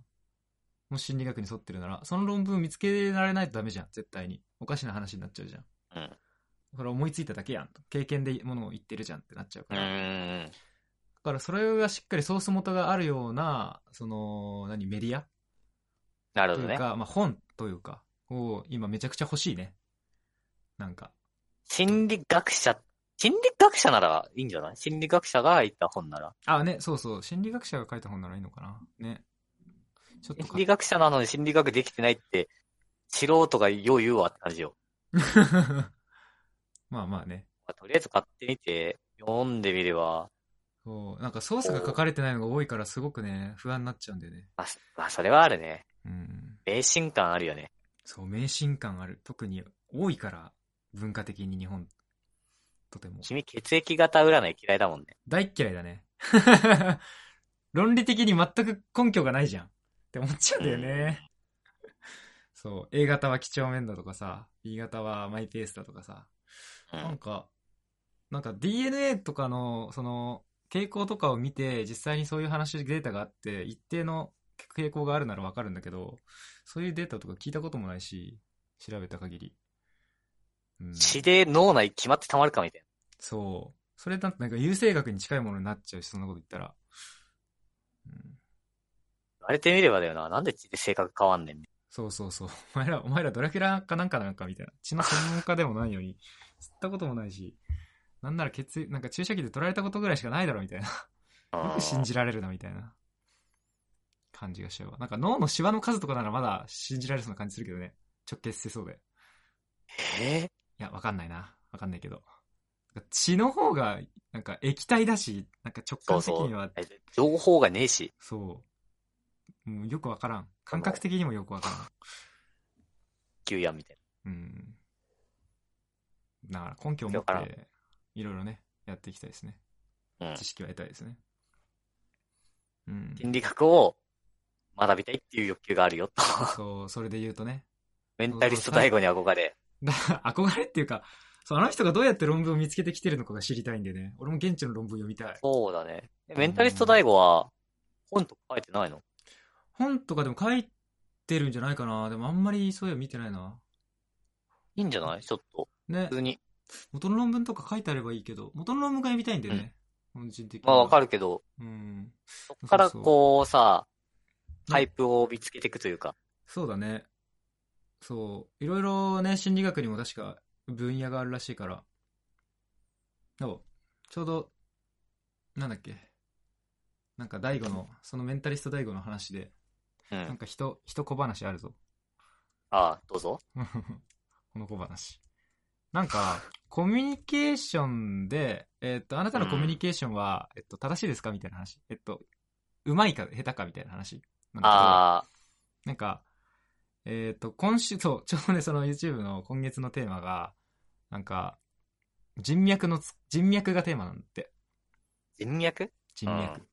S1: もし心理学に沿ってるなら、その論文見つけられないとダメじゃん、絶対に。おかしな話になっちゃうじゃん。
S2: うん。
S1: これ思いついただけやんと。経験でものを言ってるじゃんってなっちゃう
S2: う
S1: から。だ。からそれがしっかりソース元があるような、その、何、メディア？
S2: なるほどね。
S1: というか、まあ本というか、を今めちゃくちゃ欲しいね。なんか。
S2: 心理学者、心理学者ならいいんじゃない？心理学者が言った本なら。
S1: あ、ね、そうそう。心理学者が書いた本ならいいのかな？ね。ちょっとか
S2: 心理学者なのに心理学できてないって、素人がよう言うわって感じよ。
S1: まあまあね。
S2: まあとりあえず買ってみて、読んでみれば、
S1: そう。なんかソースが書かれてないのが多いからすごくね、不安になっちゃうんだよね。
S2: まあ、まあ、それはあるね。
S1: うん。
S2: 迷信感あるよね。
S1: そう、迷信感ある。特に多いから、文化的に日本、とても。
S2: 君血液型占い嫌いだもんね。
S1: 大っ嫌いだね。論理的に全く根拠がないじゃん。って思っちゃうんだよね。そう。A 型は几帳面だとかさ、B 型はマイペースだとかさ。
S2: うん。
S1: なんか、なんか DNA とかの、その、傾向とかを見て、実際にそういう話、データがあって、一定の傾向があるならわかるんだけど、そういうデータとか聞いたこともないし、調べた限り。うん、
S2: 血で脳内決まってたまるかみたい
S1: そう。それだなんか優生学に近いものになっちゃうし、そんなこと言ったら。うん、
S2: な。言われてみればだよな。なんで血で性格変わんねん。
S1: そうそうそう。お前ら、お前らドラキュラかなんかなんかみたいな。血の専門家でもないのに、吸ったこともないし、なんなら血液、なんか注射器で取られたことぐらいしかないだろみたいな。よく信じられるな、みたいな感じがしちゃうわ。なんか脳のシワの数とかならまだ信じられそうな感じするけどね。直結してそうで。
S2: え
S1: いや、わかんないな。わかんないけど。血の方が、なんか液体だし、なんか直
S2: そうそう
S1: 感的には、。
S2: 情報がねえし。
S1: そう。もうよくわからん。感覚的にもよくわからん。
S2: 急やんみたい
S1: うん。だから根拠を持って、いろいろね、やっていきたいですね。
S2: な。うん
S1: 知。識を得たいですね。うん。
S2: 心理学を学びたいっていう欲求があるよと。
S1: そう、それで言うとね。
S2: メンタリスト 大悟に憧れ。
S1: だ 憧れっていうか、そう、あの人がどうやって論文を見つけてきてるのかが知りたいんでね。俺も現地の論文読みたい。
S2: そうだね。えメンタリスト大悟は、本とか書いてないの？
S1: 本とかでも書いてるんじゃないかな。でもあんまりそういうの見てないな。
S2: いいんじゃない？ちょっと。
S1: ね
S2: 普。通に。
S1: 元の論文とか書いてあればいいけど、元の論文が読みたいんでね。本人的に
S2: まあわか
S1: る。
S2: るけど、
S1: うん。
S2: そっからこうさ、
S1: ね
S2: ハイプを見つけていくというか。
S1: そうだね。そう。いろいろね、心理学にも確か分野があるらしいから。そう。ちょうど、なんだっけ。なんか大悟の、そのメンタリスト大悟の話で、
S2: うん。
S1: なんか人、人小話あるぞ。
S2: ああ、どうぞ。
S1: この小話。なんか、コミュニケーションで、えっと、あなたのコミュニケーションは、えっと、正しいですか？みたいな話。えっと、うまいか下手かみたいな話なんだけど。
S2: あ
S1: なんか、えっ、と、今週、そう、ちょうどね、その YouTube の今月のテーマが、なんか、人脈のつ、人脈がテーマなんだって。
S2: ー、人脈？
S1: 人脈。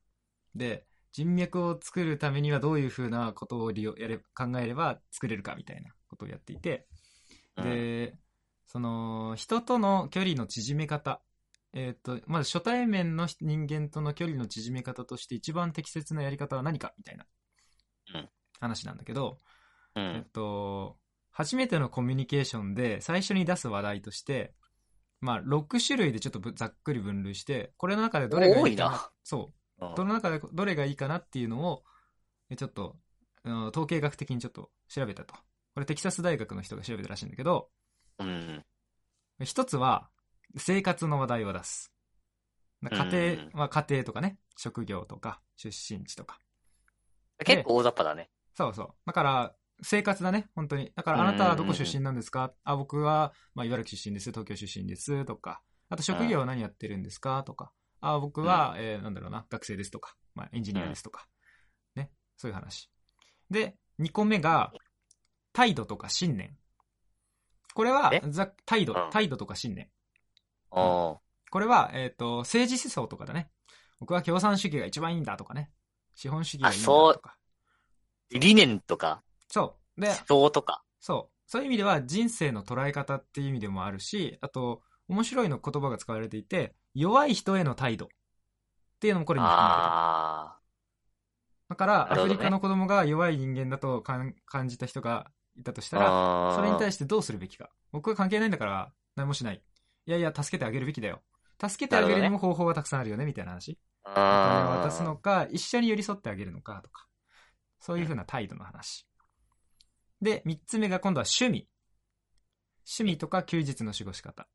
S1: で、人脈を作るためにはどういうふうなことを利用、やれ、考えれば作れるかみたいなことをやっていて、
S2: うん
S1: で、その、人との距離の縮め方。えっ、と、まず初対面の人間との距離の縮め方として一番適切なやり方は何かみたいな
S2: うん
S1: 話なんだけど、
S2: う
S1: えっ
S2: ん。
S1: と、初めてのコミュニケーションで最初に出す話題として、まあ、6種類でちょっとぶざっくり分類して、これの中でどれがいいかな。そう。
S2: うん
S1: どの中でどれがいいかなっていうのを、えちょっと、うん統計学的にちょっと調べたと。これテキサス大学の人が調べたらしいんだけど、
S2: うん。
S1: 一つは、生活の話題を出す。家庭は家庭とかね、職業とか、出身地とか。
S2: 結構大雑把だね。
S1: そうそう。だから、生活だね、本当に。だから、あなたはどこ出身なんですか？あ、僕は、まあ、茨城出身です、東京出身です、とか。あと、職業は何やってるんですか？とか。あ、僕は、えーなんだろうな、学生ですとか。まあ、エンジニアですとか。ね。そういう話。で、2個目が、態度とか信念。これは
S2: え、
S1: ざ態度
S2: うん、
S1: 態度とか信念。
S2: おー
S1: これは、えっ、と、政治思想とかだね。僕は共産主義が一番いいんだとかね。資本主義がいいんだとか。
S2: 理念とか、
S1: そう。で、
S2: 思想とか。
S1: そう。そういう意味では人生の捉え方っていう意味でもあるし、あと、面白いの言葉が使われていて、弱い人への態度っていうのもこれに含まれてる。
S2: あ
S1: だから、アフリカの子供が弱い人間だと感じた人がいたとした
S2: ー
S1: ら。それに対してどうするべきか。僕は関係ないんだから何もしない。いやいや、助けてあげるべきだよ。助けてあげるにも方法はたくさんあるよね、みたいな話。お金を
S2: あ
S1: 渡すのか、一緒に寄り添ってあげるのかとか。そういう風な態度の話。で、三つ目が今度は趣味。趣味とか休日の過ごし方。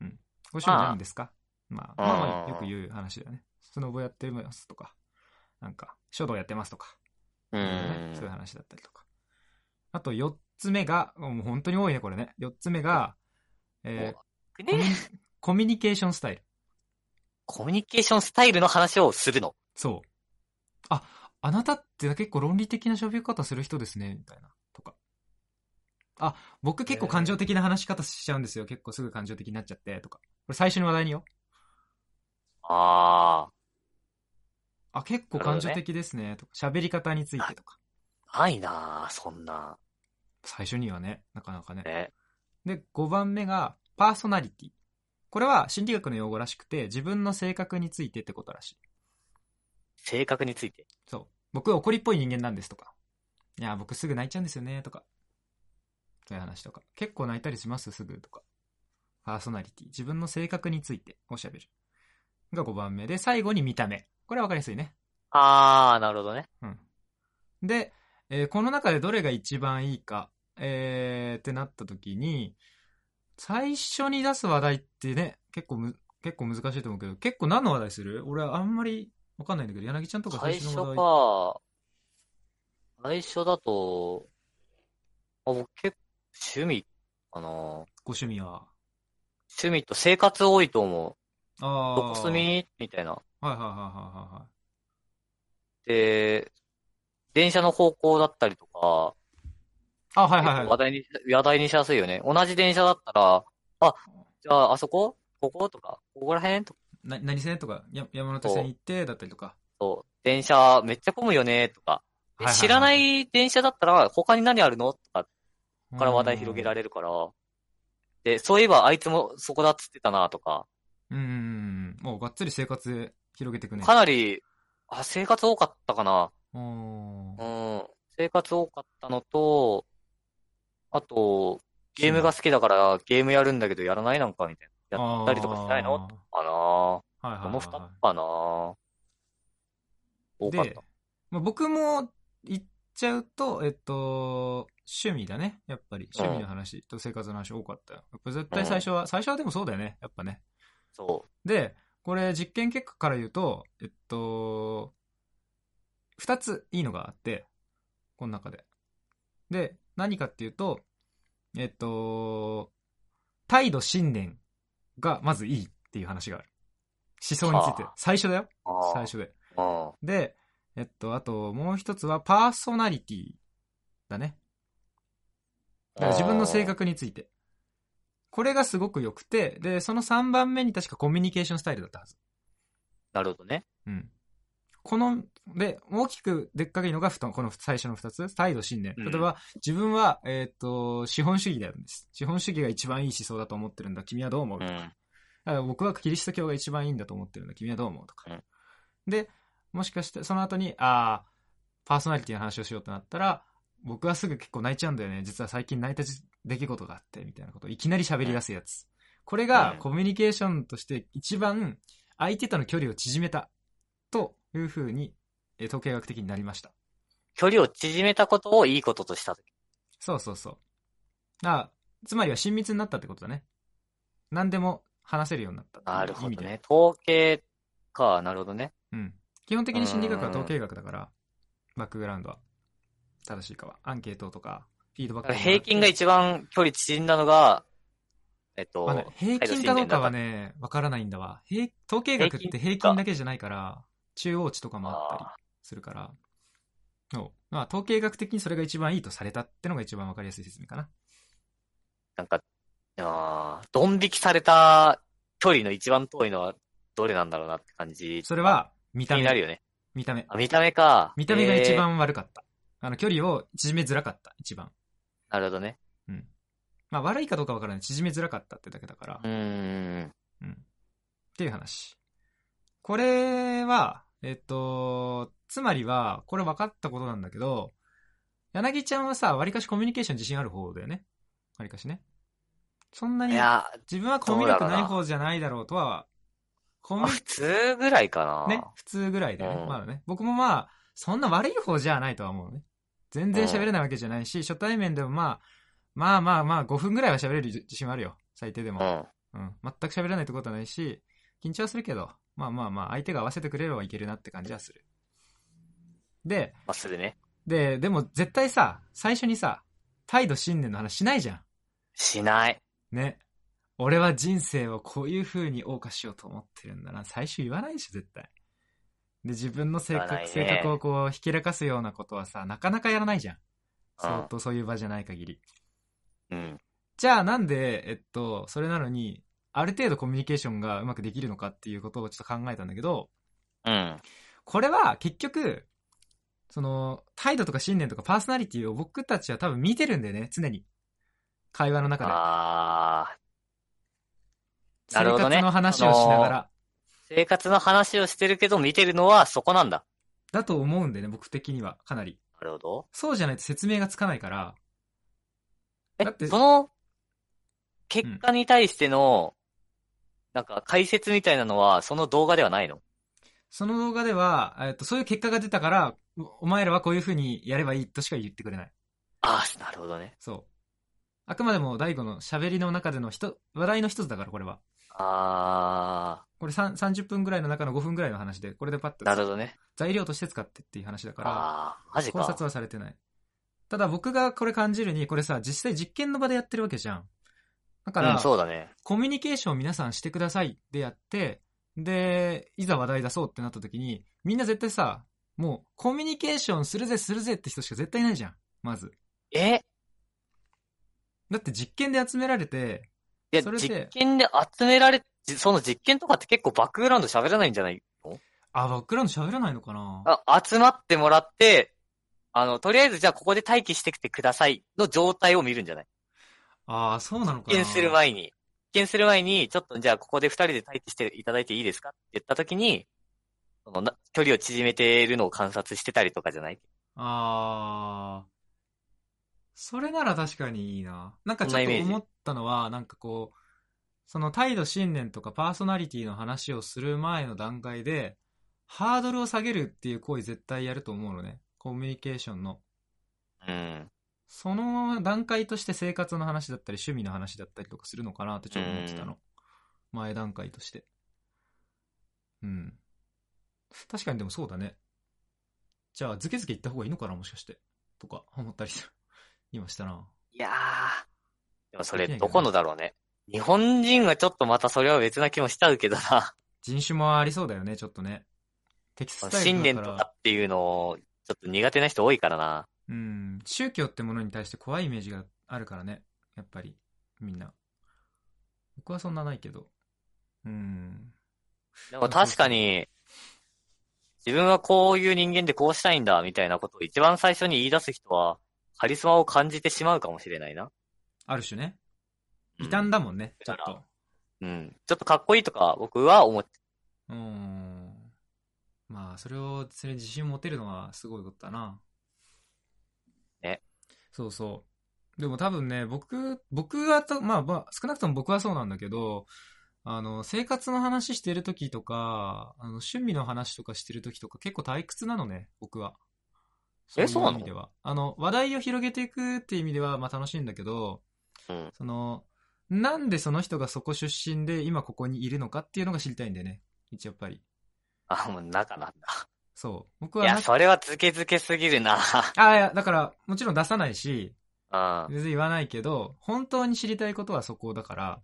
S1: うん。ご趣味何ですか？まあ、まあま
S2: あ
S1: よく言う話だよね。スノボやってますとか、なんか、書道やってますとか、
S2: う
S1: ね
S2: ん
S1: そういう話だったりとか。あと四つ目が、もう本当に多いね、これね。四つ目が、えーコミュニ
S2: ね、
S1: コミュニケーションスタイル。
S2: コミュニケーションスタイルの話をするの？
S1: そう。あ、あなたって結構論理的な喋り方する人ですね、みたいな。あ、僕結構感情的な話し方しちゃうんですよ。結構すぐ感情的になっちゃって、とか。これ最初の話題によ。
S2: あ
S1: あ、結構感情的ですね、とか。喋り方についてとか。
S2: あ。ないなあそんな。
S1: 最初にはね、なかなかね。
S2: ね。
S1: で、5番目が、パーソナリティ。これは心理学の用語らしくて、自分の性格についてってことらしい。
S2: 性格について？
S1: そう。僕は怒りっぽい人間なんですとか。いや、僕すぐ泣いちゃうんですよね、とか。そういう話とか。結構泣いたりします、すぐとか。パーソナリティ。自分の性格についておしゃべる。が5番目で、最後に見た目。これはわかりやすいね。
S2: ああ、なるほどね。
S1: うん。で、えーこの中でどれが一番いいか、えー、ってなった時に、最初に出す話題ってね、結構む、結構難しいと思うけど、結構何の話題する？俺はあんまりわかんないんだけど、柳ちゃんとか
S2: 最初
S1: 最初の話題。
S2: か。最初だと、あ、僕結構趣味かな。
S1: ご趣味は？
S2: 趣味と生活多いと思
S1: あ
S2: う。
S1: あ。
S2: どこ住み？みたいな。
S1: はいはいはいはいはい。
S2: で、電車の方向だったりとか、
S1: あ、はいはいはい。
S2: 話題に、話題にしやすいよね。同じ電車だったら、あ、じゃああそこ？こことか、ここら辺？とか、
S1: な何線？とか、や山手線行って、だったりとか？
S2: そう電車めっちゃ混むよね？とか、知らない電車だったら他に何あるの？とかから話題広げら
S1: れ
S2: れるから、で、そういえばあいつもそこだっつってたなとか、
S1: うんうんうん。もうがっつり生活で広げていくね。
S2: かなり、あ、生活多かったかな。うん。生活多かったのと、あと、ゲームが好きだからゲームやるんだけどやらないなんかみたいな。やったりとかしないのかな
S1: はいはいはい
S2: この二つ
S1: は
S2: かな多かった。、
S1: まあ、僕も言っちゃうと、えっと、趣味だね。やっぱり。趣味の話と生活の話多かったよ。やっぱ絶対最初は、最初はでもそうだよね。やっぱね。
S2: そ
S1: で、これ実験結果から言うと、えっと、二ついいのがあって、この中で。で、何かっていうと、えっと、態度信念がまずいいっていう話がある。思想について
S2: はあ。
S1: 最初だよ。最初で。
S2: うん。
S1: で、えっと、あともう一つはパーソナリティだね。だから自分の性格について。これがすごく良くて、で、その3番目に確かコミュニケーションスタイルだったはず。
S2: なるほどね。
S1: うん。この、で、大きくでっかいのがこの最初の2つ。態度、信念。
S2: うん
S1: 例えば、自分は、えっ、と、資本主義なんです。資本主義が一番いい思想だと思ってるんだ。君はどう思うとか。
S2: うん。
S1: だから僕はキリスト教が一番いいんだと思ってるんだ。君はどう思うとか。
S2: うん
S1: で、もしかして、その後に、ああ、パーソナリティの話をしようとなったら、僕はすぐ結構泣いちゃうんだよね。実は最近泣いたじ出来事があって、みたいなことをいきなり喋り出すやつ。これが
S2: うん
S1: コミュニケーションとして一番相手との距離を縮めたというふうに、えー統計学的になりました。
S2: 距離を縮めたことをいいこととしたとき。
S1: そうそうそう。あつまりは親密になったってことだね。何でも話せるようになった
S2: なるほ。どね。統計か、なるほどね。
S1: うん。基本的に心理学は統計学だから、バックグラウンドは。正しいかは。アンケートとか、フィードバック
S2: 平均が一番距離縮んだのが、えっと、
S1: まあね、平均かどうかはね、わからないんだわ。平統計学って平均だけじゃないから、中央値とかもあったり
S2: あ
S1: するから。そう。まあ、統計学的にそれが一番いいとされたってのが一番わかりやすい説明かな。
S2: なんか、あードン引きされた距離の一番遠いのはどれなんだろうなって感じ。
S1: それ、は、見
S2: 気
S1: た目。
S2: になるよね。
S1: 見た目。
S2: あ、見た目か。
S1: 見た目が一
S2: えー
S1: 番悪かった。あの、距離を縮めづらかった、一番。
S2: なるほどね。
S1: うん。まあ、悪いかどうかわからない。縮めづらかったってだけだから
S2: う。ーん。
S1: うん。っていう話。これは、えっと、つまりは、これ分かったことなんだけど、柳ちゃんはさ、割かしコミュニケーション自信ある方だよね。割かしね。そんないに、
S2: や、
S1: 自分はコミュ力
S2: な
S1: ない方じゃないだろうとは、コミ
S2: まあ、普通ぐらいかな。
S1: ね、普通ぐらいでね。
S2: うん
S1: まだね。僕もまあ、そんな悪い方じゃないとは思うね。全然喋れないわけじゃないし、初対面でもまあ、まあまあまあ、5分ぐらいは喋れる自信はあるよ。最低でも。
S2: うん。
S1: うん。全く喋らないってことはないし、緊張はするけど、まあまあまあ、相手が合わせてくれればいけるなって感じはする。で、
S2: まあ、するね。
S1: で、でも絶対さ、最初にさ、態度信念の話しないじゃん。
S2: しない。
S1: ね。俺は人生をこういう風に謳歌しようと思ってるんだな。最初言わないでしょ、絶対。で、自分の性格、
S2: ね
S1: 性格をこう、ひけらかすようなことはさ、なかなかやらないじゃん。
S2: うん
S1: 相当そういう場じゃない限り。
S2: うん。
S1: じゃあなんで、えっと、それなのに、ある程度コミュニケーションがうまくできるのかっていうことをちょっと考えたんだけど、
S2: うん。
S1: これは結局、その、態度とか信念とかパーソナリティを僕たちは多分見てるんだよね、常に。会話の中で。
S2: あなるほどね
S1: 生活の話をしながら。
S2: ー生活の話をしてるけど見てるのはそこなんだ。
S1: だと思うんだよね、僕的には。かなり。
S2: なるほど。
S1: そうじゃないと説明がつかないから。
S2: え
S1: だって、
S2: その、結果に対しての、なんか解説みたいなのは、その動画ではないの？
S1: その動画では、えっと、そういう結果が出たから、おお前らはこういう風にやればいいとしか言ってくれない。
S2: ああ、なるほどね。
S1: そう。あくまでも大悟の喋りの中での人、話題の一つだから、これは。
S2: あ
S1: これ3 30分ぐらいの中の5分ぐらいの話で、これでパッと
S2: あ、なるほどね。
S1: 材料として使ってっていう話だから、
S2: ああ、マジか。
S1: 考察はされてない。ただ僕がこれ感じるに、これさ、実際実験の場でやってるわけじゃん。だから、
S2: うん、そうだね。
S1: コミュニケーションを皆さんしてくださいでやって、で、いざ話題出そうってなった時に、みんな絶対さ、もうコミュニケーションするぜするぜって人しか絶対いないじゃん。まず。
S2: え？
S1: だって実験で集められて、
S2: いや、
S1: それで。
S2: 実験で集められ、じその実験とかって結構バックグラウンド喋らないんじゃないの？
S1: あ、バックグラウンド喋らないのかな？
S2: あ、集まってもらって、あの、とりあえずじゃあここで待機してきてくださいの状態を見るんじゃない？
S1: ああ、そうなのかな？
S2: 実験する前に。実験する前に、ちょっとじゃあここで二人で待機していただいていいですか？って言った時に、そのな距離を縮めているのを観察してたりとかじゃない？
S1: ああ。それなら確かにいいな。なんかちょっと思ったのは、なんかこう、その態度信念とかパーソナリティの話をする前の段階で、ハードルを下げるっていう行為絶対やると思うのね。コミュニケーションの。
S2: うん。
S1: その段階として生活の話だったり趣味の話だったりとかするのかなってちょっと思ってたの。前段階として。うん。確かにでもそうだね。じゃあ、ズケズケ言った方がいいのかなもしかして。とか思ったり今したな。
S2: いやー。でもそれどこのだろうね。日本人はちょっとまたそれは別な気もしちゃうけどな。
S1: 人種もありそうだよね、ちょっとね。テキストタイ
S2: 信念。とかっていうのを、ちょっと苦手な人多いからな。
S1: うん。宗教ってものに対して怖いイメージがあるからね。やっぱり。みんな。僕はそんなないけど。うん。
S2: でも確かに、自分はこういう人間でこうしたいんだ、みたいなことを一番最初に言い出す人は、カリスマを感じてしまうかもしれないな。
S1: ある種ね。
S2: うん
S1: 異端だもんね、ちょっと。
S2: うん。ちょっとかっこいいとか、僕は思って、
S1: うん。まあ、それを、それに自信持てるのはすごいことだな。
S2: ね。
S1: そうそう。でも多分ね、僕、僕はと、まあまあ、少なくとも僕はそうなんだけど、あの、生活の話してる時とか、あの、趣味の話とかしてる時とか結構退屈なのね、僕は。い
S2: えそうなの？
S1: 意味では。あの、話題を広げていくっていう意味では、まあ楽しいんだけど、
S2: うん。
S1: その、なんでその人がそこ出身で今ここにいるのかっていうのが知りたいんだよね。一応やっぱり。
S2: あ、もう中なんだ。
S1: そう。僕
S2: いや、それはズケズケすぎるな。
S1: あ、いや、だから、もちろん出さないし、
S2: うん。
S1: 全然言わないけど、本当に知りたいことはそこだから、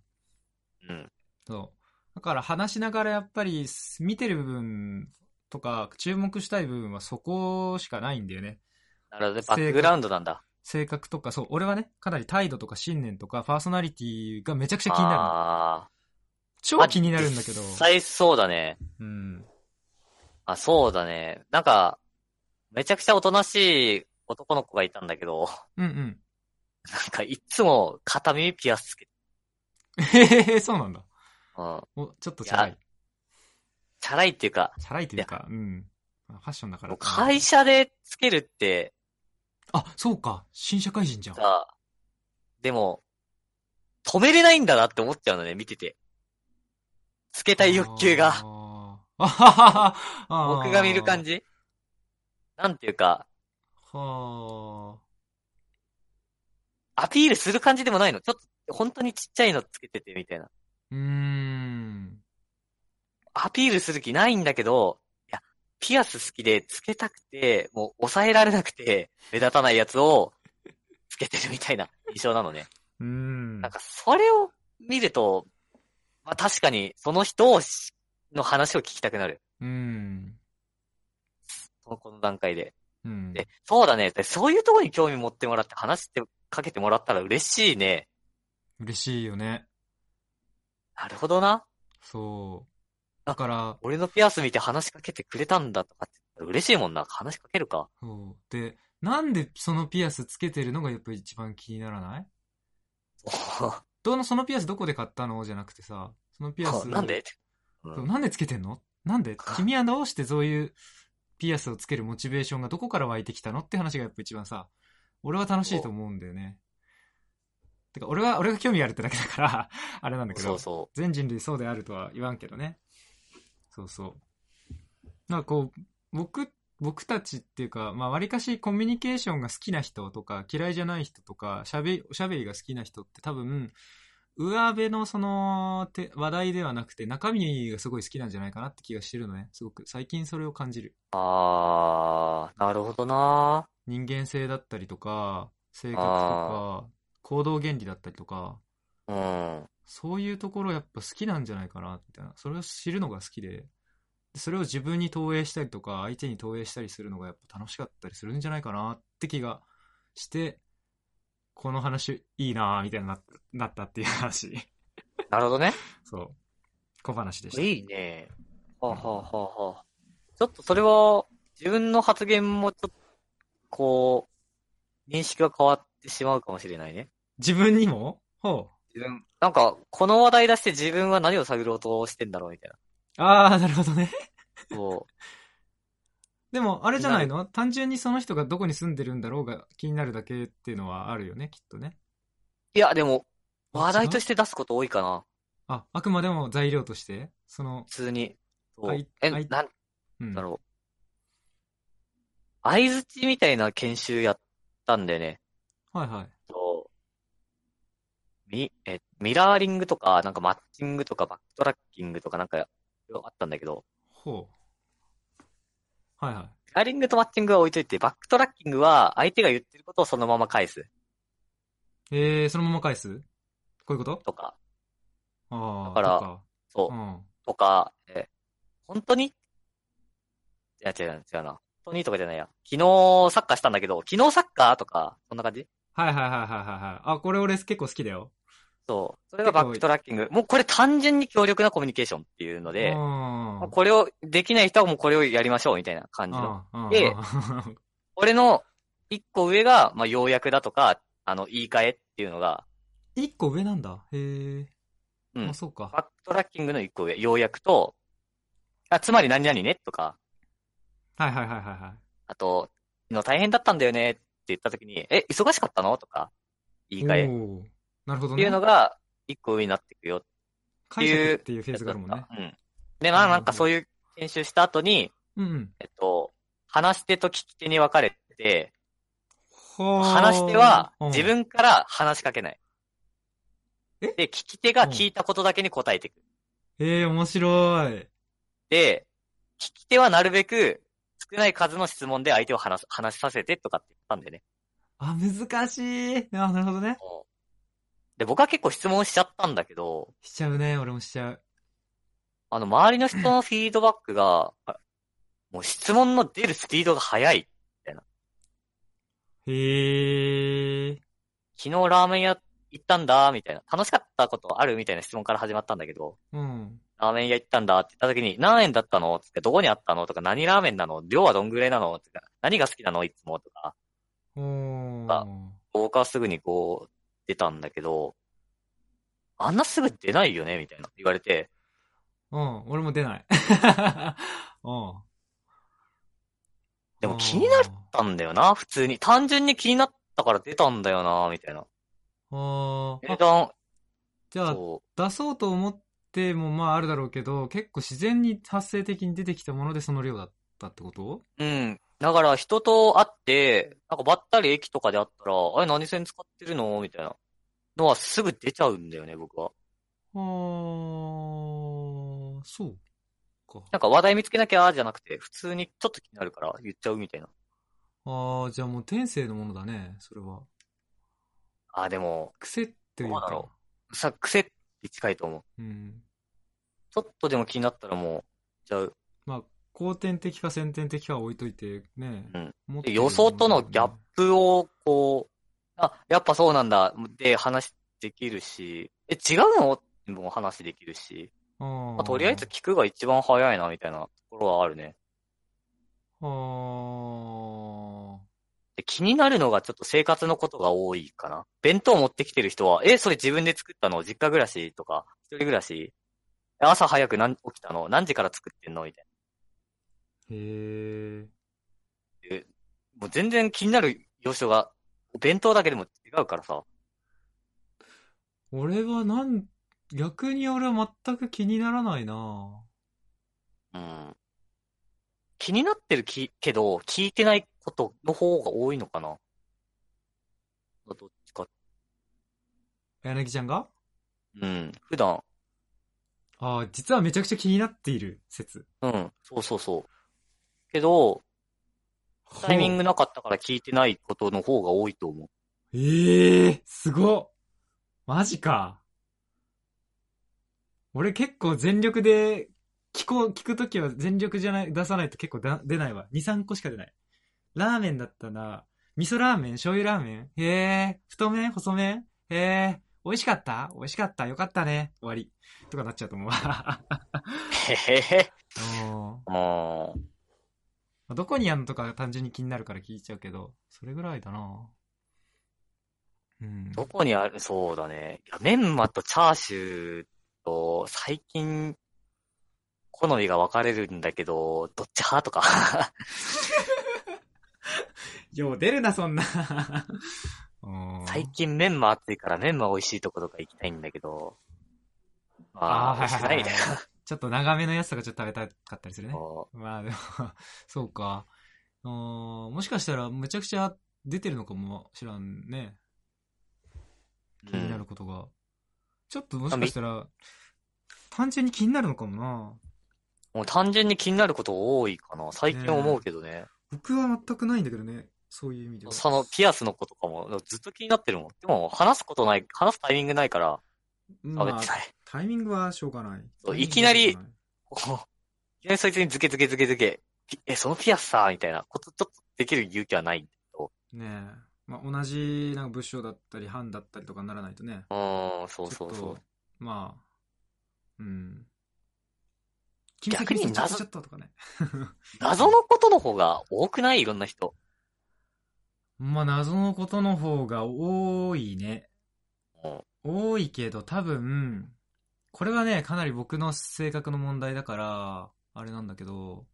S2: うん。
S1: そう。だから話しながらやっぱり見てる部分とか注目したい部分はそこしかないんだよね。
S2: なるほどね。バックグラウンドなんだ。
S1: 性格とか、そう、俺はね、かなり態度とか信念とかパーソナリティがめちゃくちゃ気になるの。
S2: あ
S1: 超
S2: ー
S1: 気になるんだけど。
S2: 実際そうだね。
S1: うん。
S2: あ、そうだね。なんか、めちゃくちゃおとなしい男の子がいたんだけど、
S1: うんうん。
S2: なんかいつも片耳ピアスつけて、
S1: へへへ、そうなんだ。
S2: うん。
S1: お、ちょっとチャラい。
S2: チャラいっていうか、
S1: チャラいというか、うん。ファッションだから。
S2: 会社でつけるって
S1: あ、そうか。新社会人じゃん。
S2: さ、でも、止めれないんだなって思っちゃうのね、見てて。つけたい欲求が。
S1: あー。あはははは
S2: 僕が見る感
S1: じ。
S2: じなんていうか、
S1: は
S2: アピールする感じでもないの。ちょっと、本当にちっちゃいのつけててみたいな。
S1: あ。うーん。
S2: アピールする気ないんだけど、いや、ピアス好きでつけたくて、もう抑えられなくて、目立たないやつをつけてるみたいな印象なのね。
S1: うーん
S2: なん。か、それを見ると、まあ確かに、その人をしの話を聞きたくなる。
S1: うーん。
S2: この段階で。
S1: うん。
S2: で、そうだね。でそういうところに興味持ってもらって話してかけてもらったら嬉しいね。
S1: 嬉しいよね。
S2: なるほどな。
S1: そう。
S2: あ
S1: だから、
S2: 俺のピアス見て話しかけてくれたんだとかって嬉しいもんな。話しかけるか。
S1: そう。で、なんでそのピアスつけてるのがやっぱり一番気にならない？どの、そのピアスどこで買ったの？じゃなくてさ、そのピアス。
S2: なんで？
S1: そうなんでつけてんの？なんで？君はどうしてそういうピアスをつけるモチベーションがどこから湧いてきたの？って話がやっぱ一番さ、俺は楽しいと思うんだよね。てか、俺は、俺が興味あるってだけだから、あれなんだけど。
S2: そうそ
S1: 全人類そうであるとは言わんけどね。そうそう。なんかこう、僕、僕たちっていうか、まあ、割かしコミュニケーションが好きな人とか、嫌いじゃない人とか、しゃべ、おしゃべりが好きな人って多分、上辺のその、て話題ではなくて、中身がすごい好きなんじゃないかなって気がしてるのね。すごく、最近それを感じる。
S2: う。あー、なるほどな
S1: 人間性だったりとか、性格と
S2: あ
S1: か、行動原理だったりとか、
S2: うん。
S1: そういうところやっぱ好きなんじゃないかな、みたいな。それを知るのが好きで、でそれを自分に投影したりとか、相手に投影したりするのがやっぱ楽しかったりするんじゃないかなって気がして、この話いいなぁ、みたいになったなったっていう話。
S2: なるほどね。
S1: そう。小話でした。
S2: いいね。はあ、はあはあはあ、ちょっとそれは、自分の発言もちょっと、こう、認識が変わってしまうかもしれないね。
S1: 自分にも？ほ
S2: 自分、なんか、この話題出して自分は何を探ろうとしてんだろうみたいな。
S1: う。ああ、なるほどね。
S2: そ
S1: でも、あれじゃないの？単純にその人がどこに住んでるんだろうが気になるだけっていうのはあるよね、きっとね。
S2: う。いや、でも、
S1: あ
S2: 話題として出すこと多いかな。
S1: あ、あくまでも材料として、その、
S2: 普通に。え、
S1: はい
S2: なん
S1: うん。
S2: だろう。相づちみたいな研修やったんだよね。
S1: はいはい。
S2: ミ、え、ミラーリングとか、なんかマッチングとかバックトラッキングとかなんか、あったんだけど、
S1: ほう。はいはい。
S2: ミラーリングとマッチングは置いといて、バックトラッキングは相手が言ってることをそのまま返す
S1: えー、そのまま返す？こういうこと？
S2: とか、
S1: ああ。
S2: だから
S1: とか
S2: そうう、
S1: ん。
S2: とか、え、本当に？いや、違う、違うな。本当にとかじゃないや。昨日サッカーしたんだけど、昨日サッカー？とか、そんな感じ？
S1: はいはいはいはいはいはい。あ、これ俺結構好きだよ。
S2: そう。それがバックトラッキング。もうこれ単純に強力なコミュニケーションっていうので、これを、できない人はもうこれをやりましょうみたいな感じの。
S1: うん。
S2: で
S1: うん
S2: 俺の一個上が、まあ、要約だとか、あの、言い換えっていうのが、
S1: 一個上なんだ。へえ。
S2: うん
S1: あ、そうか。
S2: バックトラッキングの一個上、要約と、あ、つまり何々ねとか、
S1: はいはいはいはいはい。
S2: あと、の大変だったんだよねって言った時に、え、忙しかったのとか、言い換え
S1: なるほどね。
S2: ていうのが、一個上になっていくよって
S1: 解釈っていうフェーズがあるもんね。
S2: うん。で、まあなんかそういう研修した後に、
S1: うんうん。
S2: えっと、話し手と聞き手に分かれて、
S1: は
S2: 話し手は
S1: うん
S2: 自分から話しかけない。
S1: え？
S2: で、聞き手が聞いたことだけに答えていく。
S1: ええ、面白い。
S2: で、聞き手はなるべく少ない数の質問で相手を話す、話させてとかって言ったんだよね。
S1: あ、難しい。あ、なるほどね。
S2: で、僕は結構質問しちゃったんだけど、
S1: しちゃうね。俺もしちゃう。
S2: あの、周りの人のフィードバックが、あもう質問の出るスピードが速い。
S1: へえ。
S2: 昨日ラーメン屋行ったんだ、みたいな。楽しかったことあるみたいな質問から始まったんだけど、
S1: うん。
S2: ラーメン屋行ったんだって言った時に、何円だったのつって、どこにあったのとか、何ラーメンなの量はどんぐらいなのとか、何が好きなのいつもとか、
S1: おー。
S2: あ僕はすぐにこう、出たんだけど、あんなすぐ出ないよね？みたいな言われて、
S1: うん。俺も出ない。うん。
S2: でも気になったんだよな、普通に。単純に気になったから出たんだよな、みたいな。
S1: あ。
S2: 値段、
S1: じゃあ、
S2: そ
S1: 出そうと思ってもまああるだろうけど、結構自然に発生的に出てきたものでその量だったってこと？
S2: う。うん。だから人と会って、なんかばったり駅とかで会ったら、あれ何線使ってるの？みたいなのはすぐ出ちゃうんだよね、僕は。
S1: あー、そうか。
S2: なんか話題見つけなきゃじゃなくて、普通にちょっと気になるから言っちゃうみたいな。
S1: ああ、じゃあもう天性のものだね、それは。
S2: あ、でも、
S1: 癖っていうか
S2: どうだろ。さ、癖って近いと思う。
S1: うん。
S2: ちょっとでも気になったらもう、ちゃう。
S1: まあ、後天的か先天的かは置いといて、ね。
S2: うん予想とのギャップを、こう、あ、やっぱそうなんだ、で話できるし、え、違うの？も話できるし、まあ、とりあえず聞くが一番早いな、みたいなところはあるね。で気になるのがちょっと生活のことが多いかな。弁当持ってきてる人は、え、それ自分で作ったの？実家暮らしとか、一人暮らし？朝早く何起きたの？何時から作ってんの？みたい
S1: へえ。
S2: な。もう全然気になる要素が、弁当だけでも違うからさ。
S1: 俺はなん、逆に俺は全く気にならないな
S2: うん。気になってるき、けど、聞いてないことの方が多いのかなどっちか。
S1: 柳ちゃんが？
S2: うん。普段、
S1: ああ、実はめちゃくちゃ気になっている説。
S2: うん。そうそうそう。けど、タイミングなかったから聞いてないことの方が多いと思う。
S1: ええー、すごっマジか。俺結構全力で、聞こう、聞くときは全力じゃない、出さないと結構だ出ないわ。2、3個しか出ない。ラーメンだったら、味噌ラーメン？醤油ラーメン？へえ、太麺？細麺？へえ、美味しかった？美味しかったよかったね。終わり。とかなっちゃうと思うわ。
S2: へへへ。
S1: うん
S2: うん。
S1: どこにやんのとか単純に気になるから聞いちゃうけど、それぐらいだなうん。
S2: どこにある、そうだね。いや、メンマとチャーシューと、最近、好みが分かれるんだけど、どっち派とか。
S1: よう出るな、そんな。うん
S2: 最近メンマ熱いからメンマ美味しいとことか行きたいんだけど。
S1: あー
S2: ああ、美味しくないみたいな。
S1: ちょっと長めのやつとかちょっと食べたかったりするね。
S2: そ
S1: まあでも、そうか。もしかしたらむちゃくちゃ出てるのかもしらんね。
S2: う
S1: 気になる
S2: うん
S1: ことが。ちょっともしかしたら、単純に気になるのかもな。
S2: もう単純に気になること多いかな。最近思うけどね。
S1: 僕は全くないんだけどね。そういう意味では。
S2: そのピアスの子とかもずっと気になってるもん。でも話すことない、話すタイミングないから
S1: まあ
S2: 喋ってない。
S1: タイミングはしょうがない。
S2: そういきなりいきなりそいつにズケズケズケズケ、ピえ、そのピアスさ、みたいなことちょっとできる勇気はない
S1: ねえ。まあ、同じなんか部署だったり班だったりとかにならないとね。
S2: うーん、そうそうそう。
S1: まあ、うん。
S2: 逆に謎
S1: ちょっととかね。
S2: 謎のことの方が多くない？いろんな人。
S1: まあ、謎のことの方が多いね。
S2: うん
S1: 多いけど、多分、これはね、かなり僕の性格の問題だから、あれなんだけど、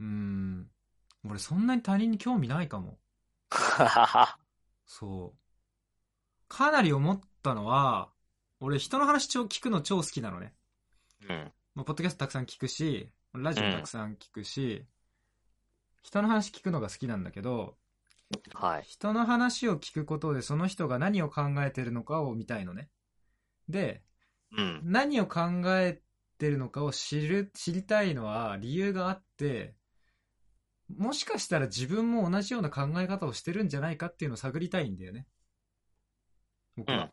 S1: うん。俺そんなに他人に興味ないかも。そう。かなり思ったのは、俺人の話超聞くの超好きなのね。
S2: うん。
S1: まあ、ポッドキャストたくさん聞くし、ラジオたくさん聞くし、人の話聞くのが好きなんだけど、
S2: はい。
S1: 人の話を聞くことでその人が何を考えてるのかを見たいのね。で、
S2: うん。
S1: 何を考えてるのかを知る、知りたいのは理由があって、もしかしたら自分も同じような考え方をしてるんじゃないかっていうのを探りたいんだよね。僕は。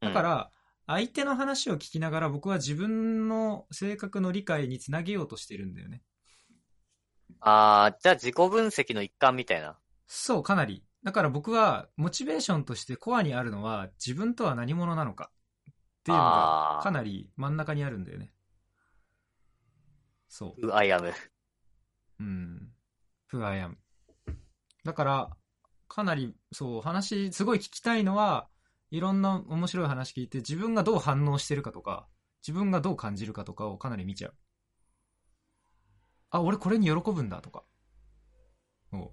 S1: だか、ら、相手の話を聞きながら僕は自分の性格の理解につなげようとしてるんだよね。
S2: ああ、じゃあ自己分析の一環みたいな。
S1: そう、かなり。だから僕は、モチベーションとしてコアにあるのは、自分とは何者なのかっていうのがかなり真ん中にあるんだよね。そう。
S2: Who I am。
S1: うん。 Who I am。だから、かなり、そう、話、すごい聞きたいのは、いろんな面白い話聞いて、自分がどう反応してるかとか、自分がどう感じるかとかをかなり見ちゃう。あ、俺これに喜ぶんだとか。お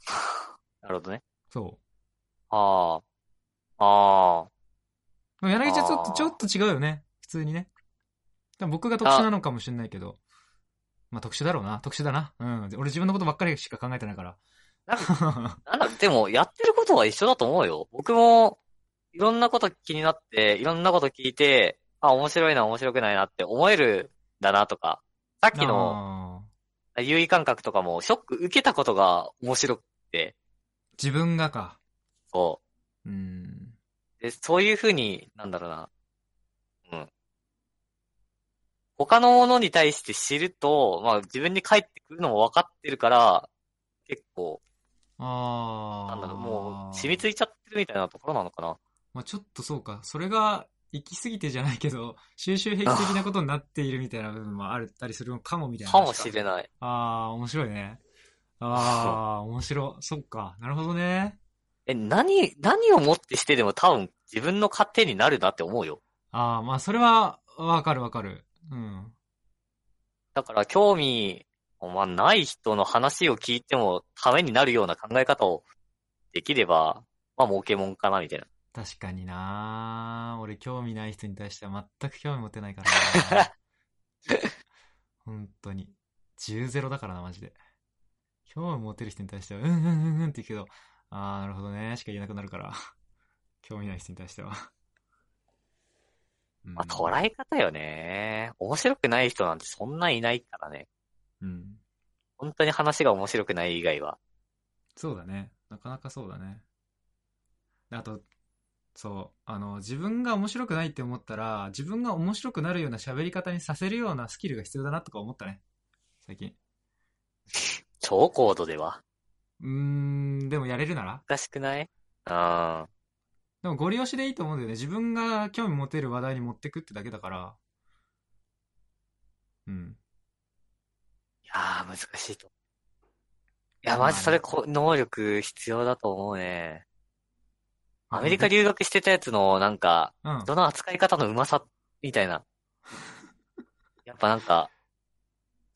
S2: なるほどね。
S1: そ
S2: ああ。ああ。
S1: う。柳ちゃんちょっと、ちょっと違うよね。普通にね。多分僕が特殊なのかもしれないけど。まあ特殊だろうな。特殊だな。うん。俺自分のことばっかりしか考えてないから。
S2: なんだ、でも、やってることは一緒だと思うよ。僕も、いろんなこと気になって、いろんなこと聞いて、あ、面白いな、面白くないなって思えるんだなとか、さっきの優位感覚とかも、ショック受けたことが面白くて、
S1: 自分がか。
S2: そ
S1: うん。
S2: う。で、そういうふうに、なんだろうな。うん。他のものに対して知ると、まあ自分に返ってくるのも分かってるから、結構、
S1: ああ。
S2: なんだろう、もう染みついちゃってるみたいなところなのかな。
S1: まあちょっとそうか。それが、行き過ぎてじゃないけど、収集癖的なことになっているみたいな部分もあったりするのかもみたいな話
S2: かもしれない。
S1: ああ、面白いね。ああ、面白い。そっか。なるほどね。
S2: え、何、何をもってしてでも多分自分の勝手になるなって思うよ。
S1: ああ、まあそれは、わかるわかる。うん。
S2: だから興味、まあ、ない人の話を聞いてもためになるような考え方をできれば、まあ儲けもんかなみたいな。
S1: 確かにな俺興味ない人に対しては全く興味持てないからな 本当に。10ゼロだからな、マジで。興味持てる人に対しては、うんうんうんうんって言うけど、あー、なるほどね、しか言えなくなるから。興味ない人に対しては。うん
S2: まあ捉え方よね。面白くない人なんてそんないないからね。
S1: うん。
S2: 本当に話が面白くない以外は。
S1: そうだね。なかなかそうだね。であと、そう、あの、自分が面白くないって思ったら、自分が面白くなるような喋り方にさせるようなスキルが必要だなとか思ったね。最近。
S2: 超高度では。
S1: うーん、でもやれるなら？
S2: 難しくない？うん。
S1: でもゴリ押しでいいと思うんだよね。自分が興味持てる話題に持ってくってだけだから。うん。
S2: いやー、難しいと。いや、マジそれこ、能力必要だと思うね。アメリカ留学してたやつの、なんか、
S1: うん。
S2: 人の扱い方のうまさ、みたいな。やっぱなんか、